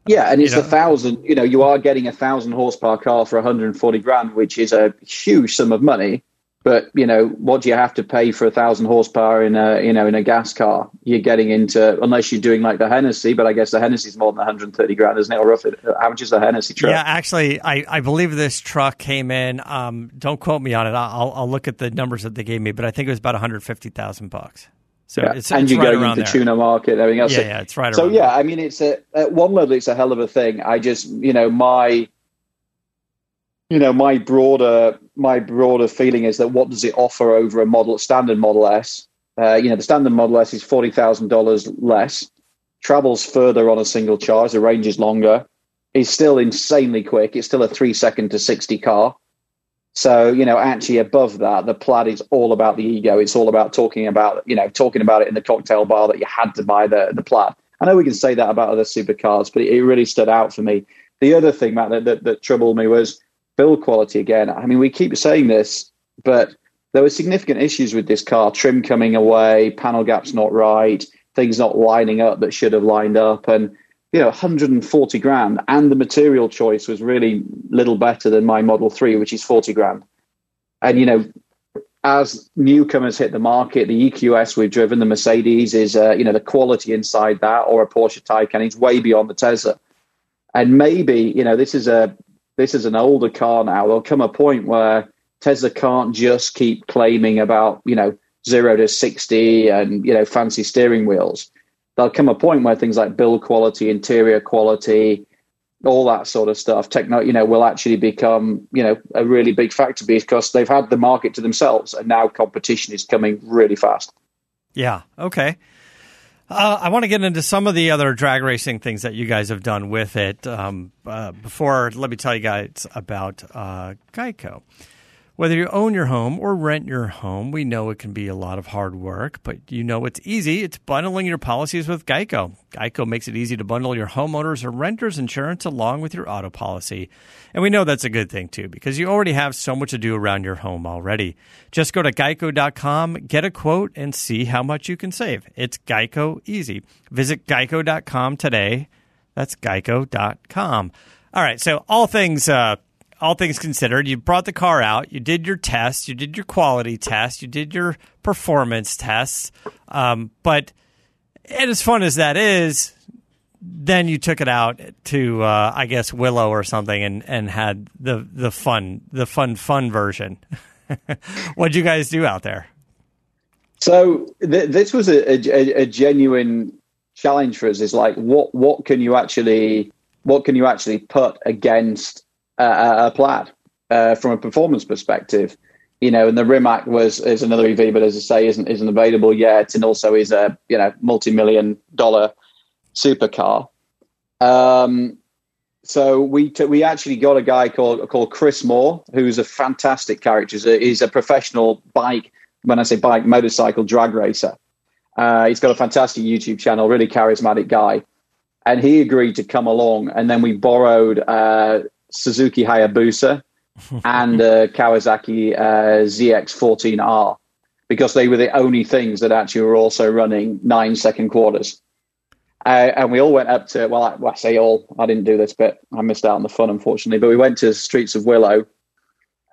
Yeah, and it's a thousand. You know, you are getting a thousand horsepower car for 140 grand, which is a huge sum of money. But you know, what do you have to pay for a thousand horsepower in a you know in a gas car? You're getting into unless you're doing like the Hennessy, but I guess the Hennessy is more than 130 grand, isn't it? Or roughly, how much is the Hennessy truck? Yeah, actually, I, I believe this truck came in. Um, don't quote me on it. I'll I'll look at the numbers that they gave me, but I think it was about 150,000 bucks. So yeah. it's, and it's you're right going into there. tuner market and everything else. Yeah, yeah, it's right. So yeah, there. I mean, it's a at one level, it's a hell of a thing. I just, you know, my, you know, my broader my broader feeling is that what does it offer over a model standard Model S? Uh, you know, the standard Model S is forty thousand dollars less, travels further on a single charge, the range is longer, is still insanely quick. It's still a three second to sixty car. So, you know, actually above that, the plaid is all about the ego. It's all about talking about, you know, talking about it in the cocktail bar that you had to buy the, the plaid. I know we can say that about other supercars, but it, it really stood out for me. The other thing, Matt, that, that, that troubled me was build quality again. I mean, we keep saying this, but there were significant issues with this car trim coming away, panel gaps not right, things not lining up that should have lined up. And you know 140 grand. And the material choice was really little better than my model 3 which is 40 grand. And you know as newcomers hit the market the eqs we've driven the mercedes is uh, you know the quality inside that or a porsche taycan is way beyond the tesla. And maybe you know this is a this is an older car now. There'll come a point where tesla can't just keep claiming about you know 0 to 60 and you know fancy steering wheels there'll come a point where things like build quality, interior quality, all that sort of stuff, techno, you know, will actually become, you know, a really big factor because they've had the market to themselves and now competition is coming really fast. Yeah. Okay. Uh, I want to get into some of the other drag racing things that you guys have done with it. Um, uh, before, let me tell you guys about uh, Geico. Whether you own your home or rent your home, we know it can be a lot of hard work, but you know it's easy. It's bundling your policies with Geico. Geico makes it easy to bundle your homeowners or renters insurance along with your auto policy. And we know that's a good thing too, because you already have so much to do around your home already. Just go to geico.com, get a quote, and see how much you can save. It's Geico easy. Visit geico.com today. That's geico.com. All right, so all things. Uh, all things considered, you brought the car out, you did your test, you did your quality test, you did your performance tests. Um, but and as fun as that is, then you took it out to uh, I guess Willow or something and, and had the the fun the fun fun version. <laughs> What'd you guys do out there? So th- this was a, a, a genuine challenge for us. Is like what what can you actually what can you actually put against uh, a plaid uh, from a performance perspective. You know, and the Rimac was is another EV, but as I say, isn't isn't available yet, and also is a you know multi million dollar supercar. Um, so we t- we actually got a guy called called Chris Moore, who's a fantastic character. He's a, he's a professional bike. When I say bike, motorcycle drag racer. Uh, he's got a fantastic YouTube channel, really charismatic guy, and he agreed to come along. And then we borrowed uh, Suzuki Hayabusa and uh, <laughs> Kawasaki uh, ZX14R because they were the only things that actually were also running nine second quarters. Uh, and we all went up to, well I, well, I say all, I didn't do this bit. I missed out on the fun, unfortunately. But we went to Streets of Willow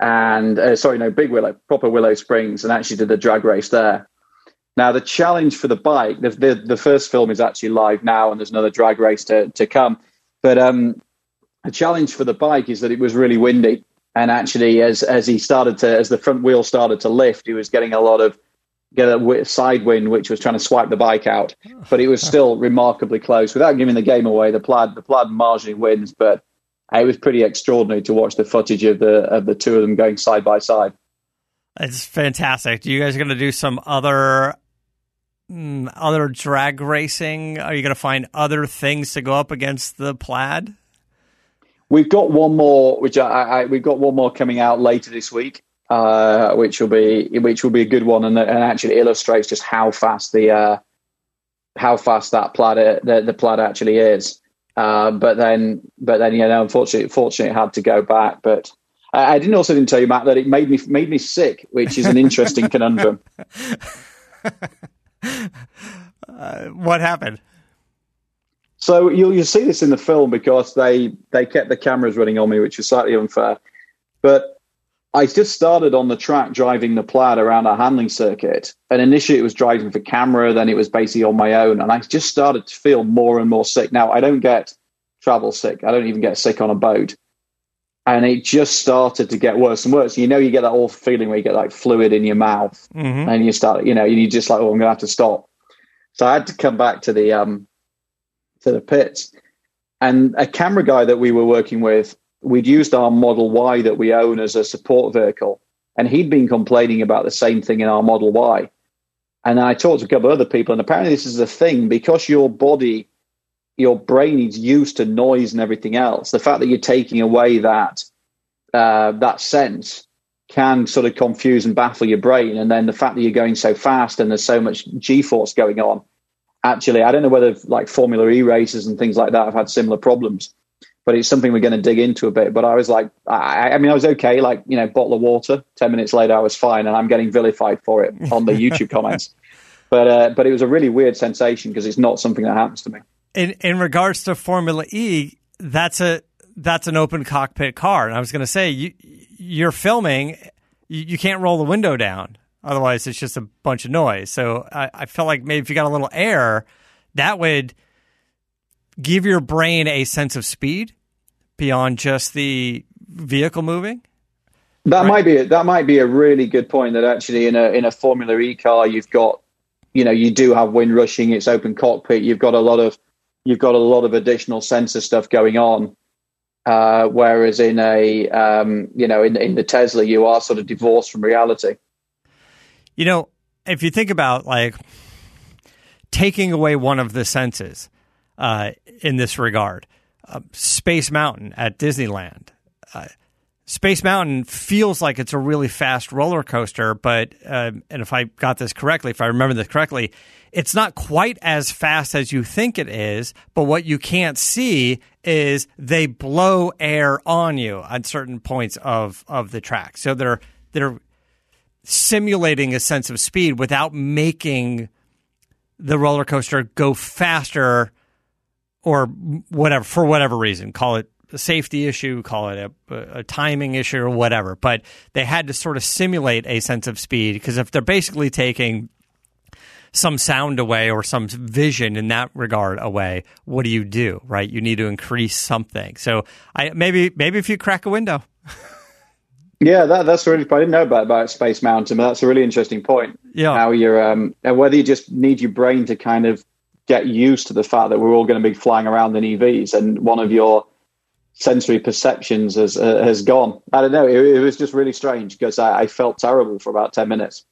and, uh, sorry, no, Big Willow, proper Willow Springs, and actually did a drag race there. Now, the challenge for the bike, the, the, the first film is actually live now, and there's another drag race to, to come. But um, the challenge for the bike is that it was really windy, and actually, as as he started to, as the front wheel started to lift, he was getting a lot of get a side wind, which was trying to swipe the bike out. But it was still remarkably close. Without giving the game away, the plaid the plaid marginally wins, but it was pretty extraordinary to watch the footage of the of the two of them going side by side. It's fantastic. Do you guys are going to do some other mm, other drag racing? Are you going to find other things to go up against the plaid? We've got one more, which I, I, we've got one more coming out later this week, uh, which will be which will be a good one, and, and actually illustrates just how fast the uh, how fast that plaid the, the plaid actually is. Uh, but then, but then, you know, unfortunately, fortunately, it had to go back. But I, I didn't also didn't tell you, Matt, that it made me made me sick, which is an interesting conundrum. <laughs> Uh, what happened? So you'll you see this in the film because they they kept the cameras running on me, which was slightly unfair. But I just started on the track driving the plaid around our handling circuit, and initially it was driving for camera, then it was basically on my own, and I just started to feel more and more sick. Now I don't get travel sick; I don't even get sick on a boat, and it just started to get worse and worse. You know, you get that awful feeling where you get like fluid in your mouth, mm-hmm. and you start, you know, and you just like, oh, I'm gonna have to stop. So I had to come back to the um, to the pits. And a camera guy that we were working with, we'd used our Model Y that we own as a support vehicle. And he'd been complaining about the same thing in our Model Y. And I talked to a couple of other people, and apparently this is a thing because your body, your brain is used to noise and everything else. The fact that you're taking away that uh, that sense can sort of confuse and baffle your brain. And then the fact that you're going so fast and there's so much G force going on actually, I don't know whether like Formula E races and things like that have had similar problems, but it's something we're going to dig into a bit. But I was like, I, I mean, I was okay, like, you know, bottle of water. 10 minutes later, I was fine, and I'm getting vilified for it on the YouTube <laughs> comments. But, uh, but it was a really weird sensation because it's not something that happens to me. In, in regards to Formula E, that's a that's an open cockpit car, and I was going to say you you're filming, you, you can't roll the window down. Otherwise, it's just a bunch of noise. So I, I felt like maybe if you got a little air, that would give your brain a sense of speed beyond just the vehicle moving. That right? might be a, that might be a really good point. That actually in a in a Formula E car, you've got you know you do have wind rushing. It's open cockpit. You've got a lot of you've got a lot of additional sensor stuff going on. Uh, whereas in a um, you know in in the Tesla, you are sort of divorced from reality. You know, if you think about like taking away one of the senses uh, in this regard. Uh, Space Mountain at Disneyland. Uh, Space Mountain feels like it's a really fast roller coaster, but uh, and if I got this correctly, if I remember this correctly, it's not quite as fast as you think it is. But what you can't see is they blow air on you at certain points of of the track. So they're they're simulating a sense of speed without making the roller coaster go faster or whatever for whatever reason. Call it a safety issue, call it a, a, timing issue or whatever. But they had to sort of simulate a sense of speed because if they're basically taking some sound away or some vision in that regard away, what do you do? Right? You need to increase something. So I maybe maybe if you crack a window. <laughs> yeah, that, that's really. I didn't know about about Space Mountain, but that's a really interesting point. Yeah, how you're um, and whether you just need your brain to kind of get used to the fact that we're all going to be flying around in EVs, and one of your sensory perceptions has uh, has gone. I don't know. It, it was just really strange because I, I, felt terrible for about ten minutes.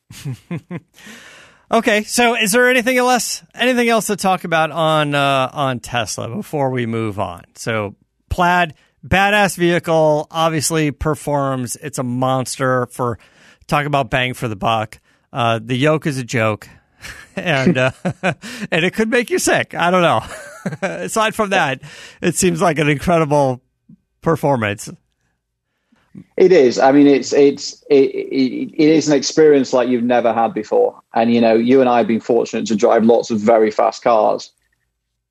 <laughs> okay, so is there anything else anything else to talk about on uh, on Tesla before we move on? So Plaid, badass vehicle, obviously performs. It's a monster for talk about bang for the buck. Uh, the yoke is a joke. <laughs> and uh, <laughs> and it could make you sick. I don't know. <laughs> Aside from that, it seems like an incredible performance. It is. I mean, it's it's it, it, it is an experience like you've never had before. And you know, you and I have been fortunate to drive lots of very fast cars,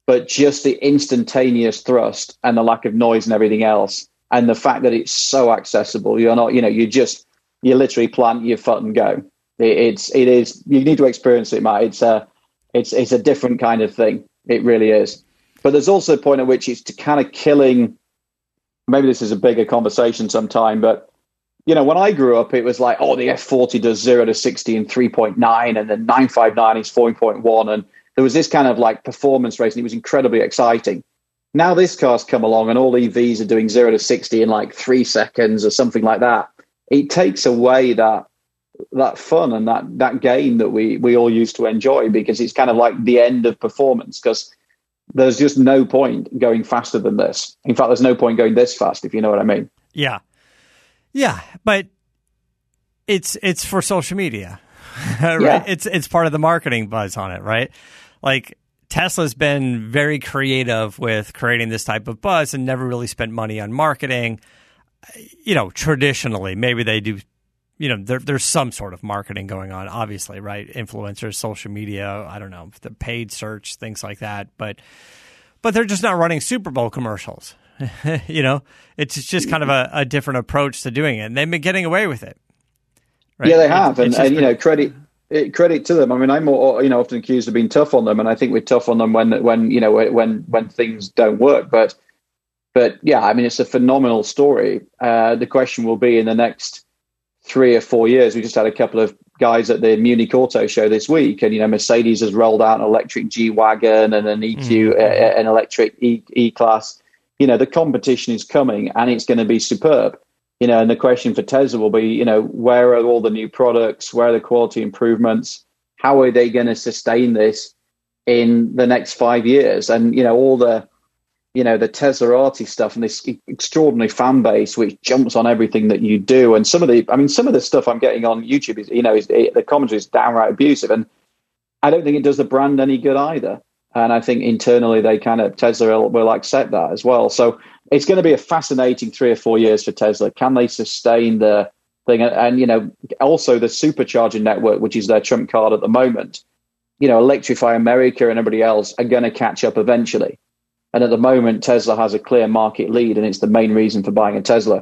but just the instantaneous thrust and the lack of noise and everything else, and the fact that it's so accessible. You're not, you know, you just you literally plant your foot and go. It, it's it is. You need to experience it, Matt. It's a it's it's a different kind of thing. It really is. But there's also a point at which it's kind of killing maybe this is a bigger conversation sometime, but you know, when I grew up, it was like, oh, the F40 does zero to 60 in 3.9, and then 959 is 4.1. And there was this kind of like performance race, and it was incredibly exciting. Now this car's come along, and all EVs are doing zero to 60 in like three seconds or something like that. It takes away that that fun and that that game that we we all used to enjoy because it's kind of like the end of performance because there's just no point going faster than this. In fact, there's no point going this fast, if you know what I mean. Yeah. Yeah. But it's it's for social media. <laughs> right? Yeah. It's it's part of the marketing buzz on it, right? Like Tesla's been very creative with creating this type of buzz and never really spent money on marketing. You know, traditionally, maybe they do you know, there, there's some sort of marketing going on, obviously, right? Influencers, social media, I don't know, the paid search, things like that. But but they're just not running Super Bowl commercials. <laughs> you know, it's just kind of a, a, different approach to doing it, and they've been getting away with it. Right? Yeah, they have, and, and you know, credit credit to them. I mean, I'm more, you know often accused of being tough on them, and I think we're tough on them when when you know when when things don't work. But but yeah, I mean, it's a phenomenal story. Uh, the question will be in the next three or four years. We just had a couple of guys at the Munich Auto Show this week, and you know Mercedes has rolled out an electric G wagon and an EQ, mm. uh, an electric E class. You know the competition is coming, and it's going to be superb. You know, and the question for Tesla will be, you know, where are all the new products? Where are the quality improvements? How are they going to sustain this in the next five years? And you know, all the you know the Teslarati stuff and this extraordinary fan base which jumps on everything that you do. And some of the, I mean, some of the stuff I'm getting on YouTube is, you know, is, the commentary is downright abusive, and I don't think it does the brand any good either. And I think internally they kind of Tesla will accept that as well. So it's going to be a fascinating three or four years for Tesla. Can they sustain the thing? And, and you know, also the supercharging network, which is their trump card at the moment. You know, Electrify America and everybody else are going to catch up eventually. And at the moment, Tesla has a clear market lead, and it's the main reason for buying a Tesla.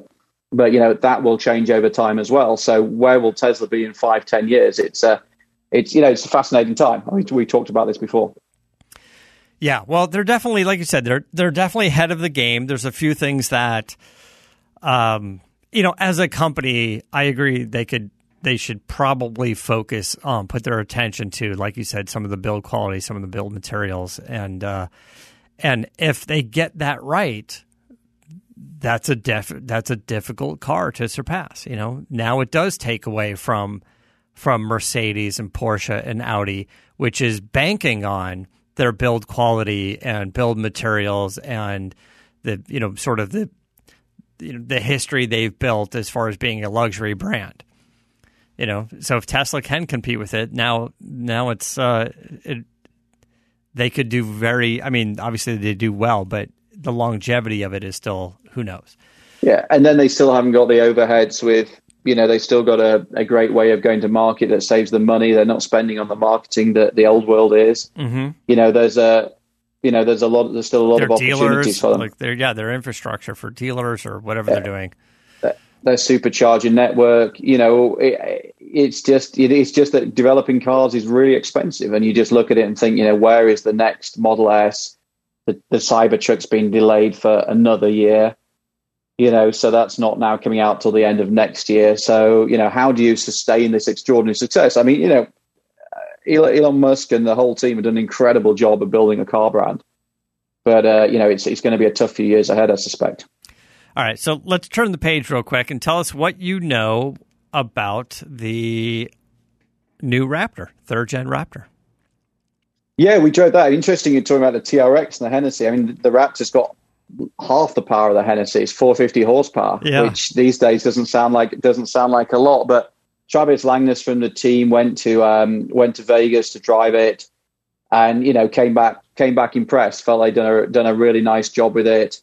But you know that will change over time as well. So where will Tesla be in five, ten years? It's a, uh, it's you know, it's a fascinating time. We, we talked about this before. Yeah, well, they're definitely, like you said, they're they're definitely ahead of the game. There's a few things that, um, you know, as a company, I agree they could they should probably focus on put their attention to, like you said, some of the build quality, some of the build materials, and uh, and if they get that right, that's a def- that's a difficult car to surpass. You know, now it does take away from from Mercedes and Porsche and Audi, which is banking on their build quality and build materials and the you know sort of the you know the history they've built as far as being a luxury brand. You know, so if Tesla can compete with it now, now it's uh, it, they could do very. I mean, obviously they do well, but the longevity of it is still who knows. Yeah, and then they still haven't got the overheads with you know they've still got a, a great way of going to market that saves them money. They're not spending on the marketing that the old world is. Mm-hmm. You know, there's a you know there's a lot there's still a lot Their of opportunities dealers, for them. like their yeah, their infrastructure for dealers or whatever they're doing. their supercharging network. You know, it, it's just it, it's just that developing cars is really expensive, and you just look at it and think, you know, where is the next Model S? The, the Cybertruck's been delayed for another year. You know, so that's not now coming out till the end of next year. So, you know, how do you sustain this extraordinary success? I mean, you know, Elon, Elon Musk and the whole team have done an incredible job of building a car brand. But uh, you know, it's it's going to be a tough few years ahead, I suspect. All right, so let's turn the page real quick and tell us what you know about the new Raptor, third gen Raptor. Yeah, we drove that. Interesting, you're talking about the TRX and the Hennessy. I mean, the Raptor's got half the power of the Hennessy. It's 450 horsepower, Yeah. which these days doesn't sound like doesn't sound like a lot. But Travis Langness from the team went to um, went to Vegas to drive it, and you know came back came back impressed. Felt like done a done a really nice job with it.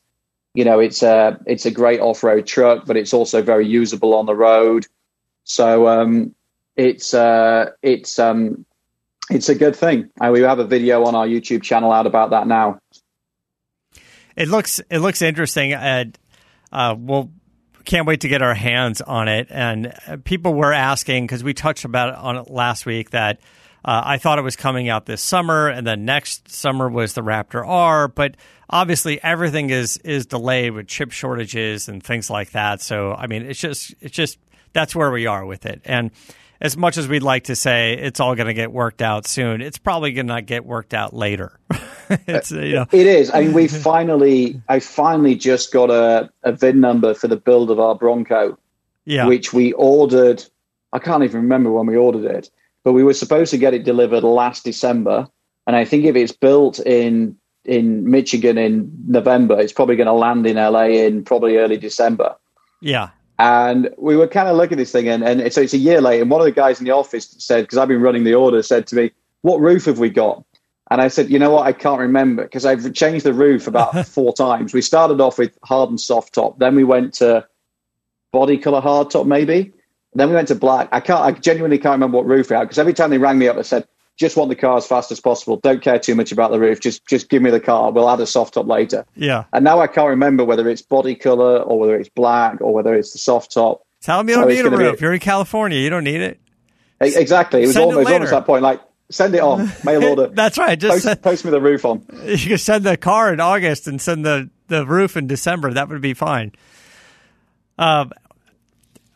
You know, it's a it's a great off road truck, but it's also very usable on the road. So um, it's uh, it's um, it's a good thing. And we have a video on our YouTube channel out about that now. It looks it looks interesting, and uh, we'll can't wait to get our hands on it. And uh, people were asking because we touched about it on it last week that uh, I thought it was coming out this summer, and then next summer was the Raptor R. But obviously, everything is is delayed with chip shortages and things like that. So I mean, it's just it's just that's where we are with it. And as much as we'd like to say it's all going to get worked out soon, it's probably going to get worked out later. <laughs> it's uh, you know It is. I mean, we <laughs> finally, I finally just got a, a VIN number for the build of our Bronco, yeah which we ordered. I can't even remember when we ordered it, but we were supposed to get it delivered last December. And I think if it's built in in Michigan in November, it's probably going to land in LA in probably early December. yeah And we were kind of looking at this thing, and, and so it's a year late. And one of the guys in the office said, because I've been running the order, said to me, What roof have we got? And I said, You know what? I can't remember because I've changed the roof about <laughs> four times. We started off with hard and soft top, then we went to body color hard top, maybe. Then we went to black. I can't, I genuinely can't remember what roof we had because every time they rang me up, they said, just want the car as fast as possible. Don't care too much about the roof. Just, just give me the car. We'll add a soft top later. yeah. And now I can't remember whether it's body color or whether it's black or whether it's the soft top. Tell me you So don't need a gonna be- You're in California. You don't need it. Exactly. It was, Send it almost, later. almost that point. Like, send it on, <laughs> mail order. That's right. Just post, send, post me the roof on. you can send the car in August and send the, the roof in December. That would be fine. Um,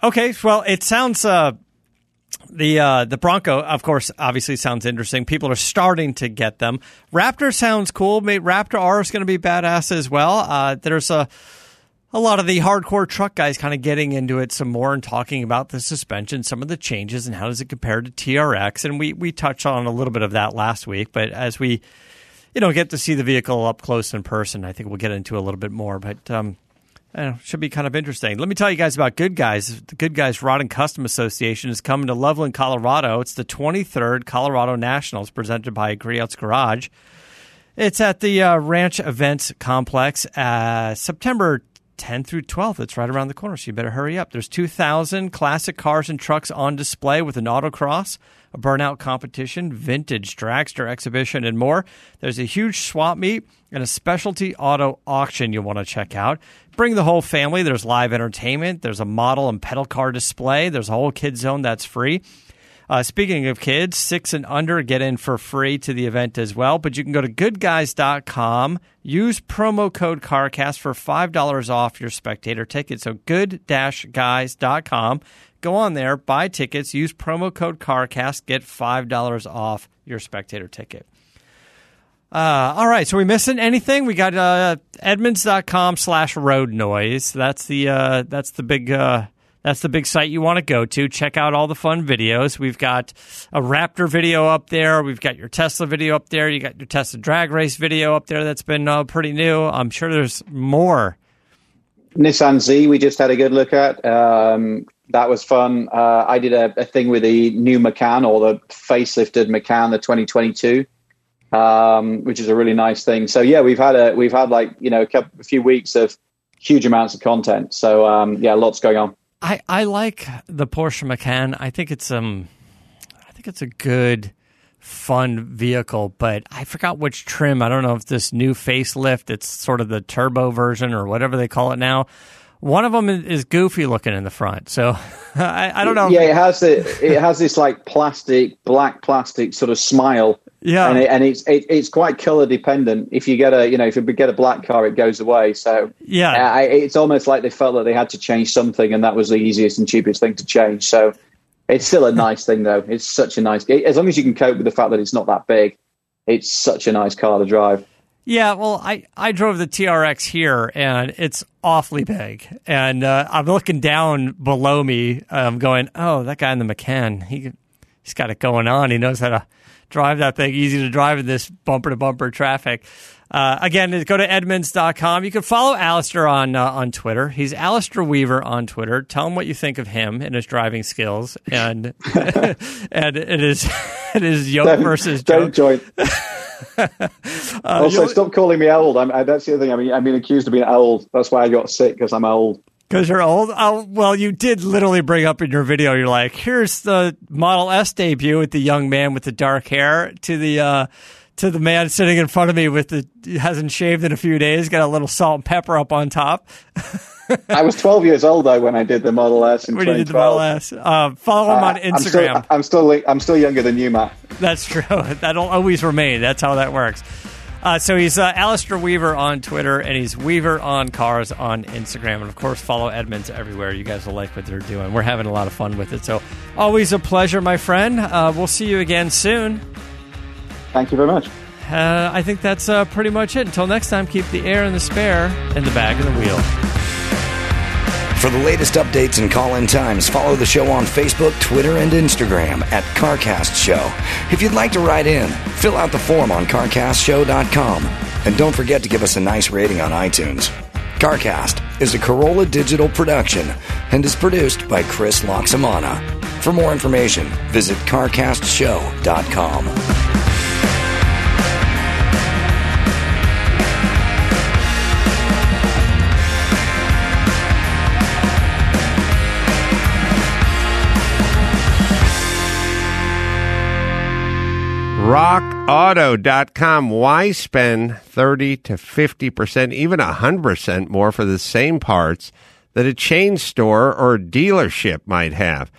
okay. Well, it sounds uh, the uh, the Bronco, of course, obviously sounds interesting. People are starting to get them. Raptor sounds cool. May- Raptor R is going to be badass as well. Uh, there's a a lot of the hardcore truck guys kind of getting into it some more and talking about the suspension, some of the changes, and how does it compare to TRX. And we we touched on a little bit of that last week, but as we you know get to see the vehicle up close in person, I think we'll get into a little bit more. But um, know, should be kind of interesting. Let me tell you guys about Good Guys. The Good Guys Rod and Custom Association is coming to Loveland, Colorado. It's the 23rd Colorado Nationals presented by Griot's Garage. It's at the uh, Ranch Events Complex, uh, September 10th through 12th. It's right around the corner, so you better hurry up. There's 2,000 classic cars and trucks on display with an autocross, a burnout competition, vintage dragster exhibition, and more. There's a huge swap meet and a specialty auto auction you'll want to check out. Bring the whole family. There's live entertainment. There's a model and pedal car display. There's a whole kid zone that's free. Uh, speaking of kids, six and under get in for free to the event as well. But you can go to goodguys.com, use promo code CARCAST for $5 off your spectator ticket. So good guys.com. Go on there, buy tickets, use promo code CARCAST, get $5 off your spectator ticket. Uh, all right, so we missing anything? We got uh, edmunds.com slash road noise. That's the uh, that's the big uh, That's the big site you want to go to. Check out all the fun videos. We've got a Raptor video up there. We've got your Tesla video up there. You got your Tesla drag race video up there that's been uh, pretty new. I'm sure there's more. Nissan Z, we just had a good look at. Um, that was fun. Uh, I did a, a, thing with the new Macan or the facelifted Macan, the 2022, um, which is a really nice thing. So yeah, we've had a we've had like you know a, couple, a few weeks of huge amounts of content. So um, yeah, lots going on. I, I like the Porsche Macan. I think it's um I think it's a good fun vehicle, but I forgot which trim. I don't know if this new facelift, it's sort of the turbo version or whatever they call it now. One of them is goofy looking in the front, so <laughs> I, I, don't know. Yeah, it has the, it has this like plastic, black plastic sort of smile. Yeah, and, it, and it's it, it's quite color dependent. If you get a you know if you get a black car, it goes away. So yeah, I, it's almost like they felt that they had to change something, and that was the easiest and cheapest thing to change. So it's still a <laughs> nice thing though. It's such a nice as long as you can cope with the fact that it's not that big. It's such a nice car to drive. Yeah, well, I, I drove the TRX here, and it's awfully big. And uh, I'm looking down below me, I'm um, going, "Oh, that guy in the Macan, he he's got it going on. He knows how to drive that thing. Easy to drive in this bumper to bumper traffic." Uh, again, go to Edmunds.com. You can follow Alistair on uh, on Twitter. He's Alistair Weaver on Twitter. Tell him what you think of him and his driving skills, and <laughs> and it is <laughs> it is yoke don't, versus don't joke. join. <laughs> uh, also, stop calling me old. I'm, I, that's the other thing. I mean, I'm being accused of being old. That's why I got sick because I'm old. Because you're old. Oh, well, you did literally bring up in your video. You're like, here's the Model S debut with the young man with the dark hair to the uh, to the man sitting in front of me with the hasn't shaved in a few days, got a little salt and pepper up on top. <laughs> I was 12 years old though when I did the Model S in when you did the Model S. Uh, follow him uh, on Instagram. I'm still, I'm still I'm still younger than you, Matt. That's true. <laughs> That'll always remain. That's how that works. Uh, so he's uh, Alistair Weaver on Twitter, and he's Weaver on Cars on Instagram, and of course follow Edmunds everywhere. You guys will like what they're doing. We're having a lot of fun with it. So always a pleasure, my friend. Uh, we'll see you again soon. Thank you very much. Uh, I think that's uh, pretty much it. Until next time, keep the air and the spare in the bag and the wheel. For the latest updates and call in times, follow the show on Facebook, Twitter, and Instagram at CarCast Show. If you'd like to write in, fill out the form on CarCastShow.com. And don't forget to give us a nice rating on iTunes. CarCast is a Carolla digital production and is produced by Chris Laxamana. For more information, visit CarCastShow.com. RockAuto.com. Why spend 30 to 50%, even 100% more for the same parts that a chain store or dealership might have?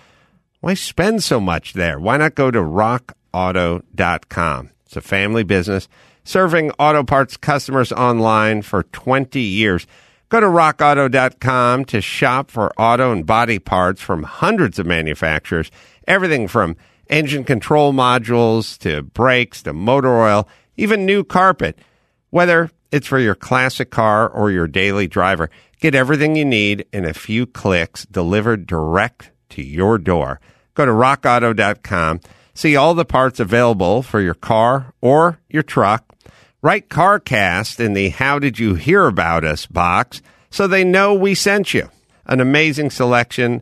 Why spend so much there? Why not go to RockAuto.com? It's a family business serving auto parts customers online for 20 years. Go to rockauto.com to shop for auto and body parts from hundreds of manufacturers, everything from engine control modules to brakes to motor oil, even new carpet. Whether it's for your classic car or your daily driver, get everything you need in a few clicks delivered direct to your door. Go to rockauto.com, see all the parts available for your car or your truck. Write CarCast in the How Did You Hear About Us box so they know we sent you. An amazing selection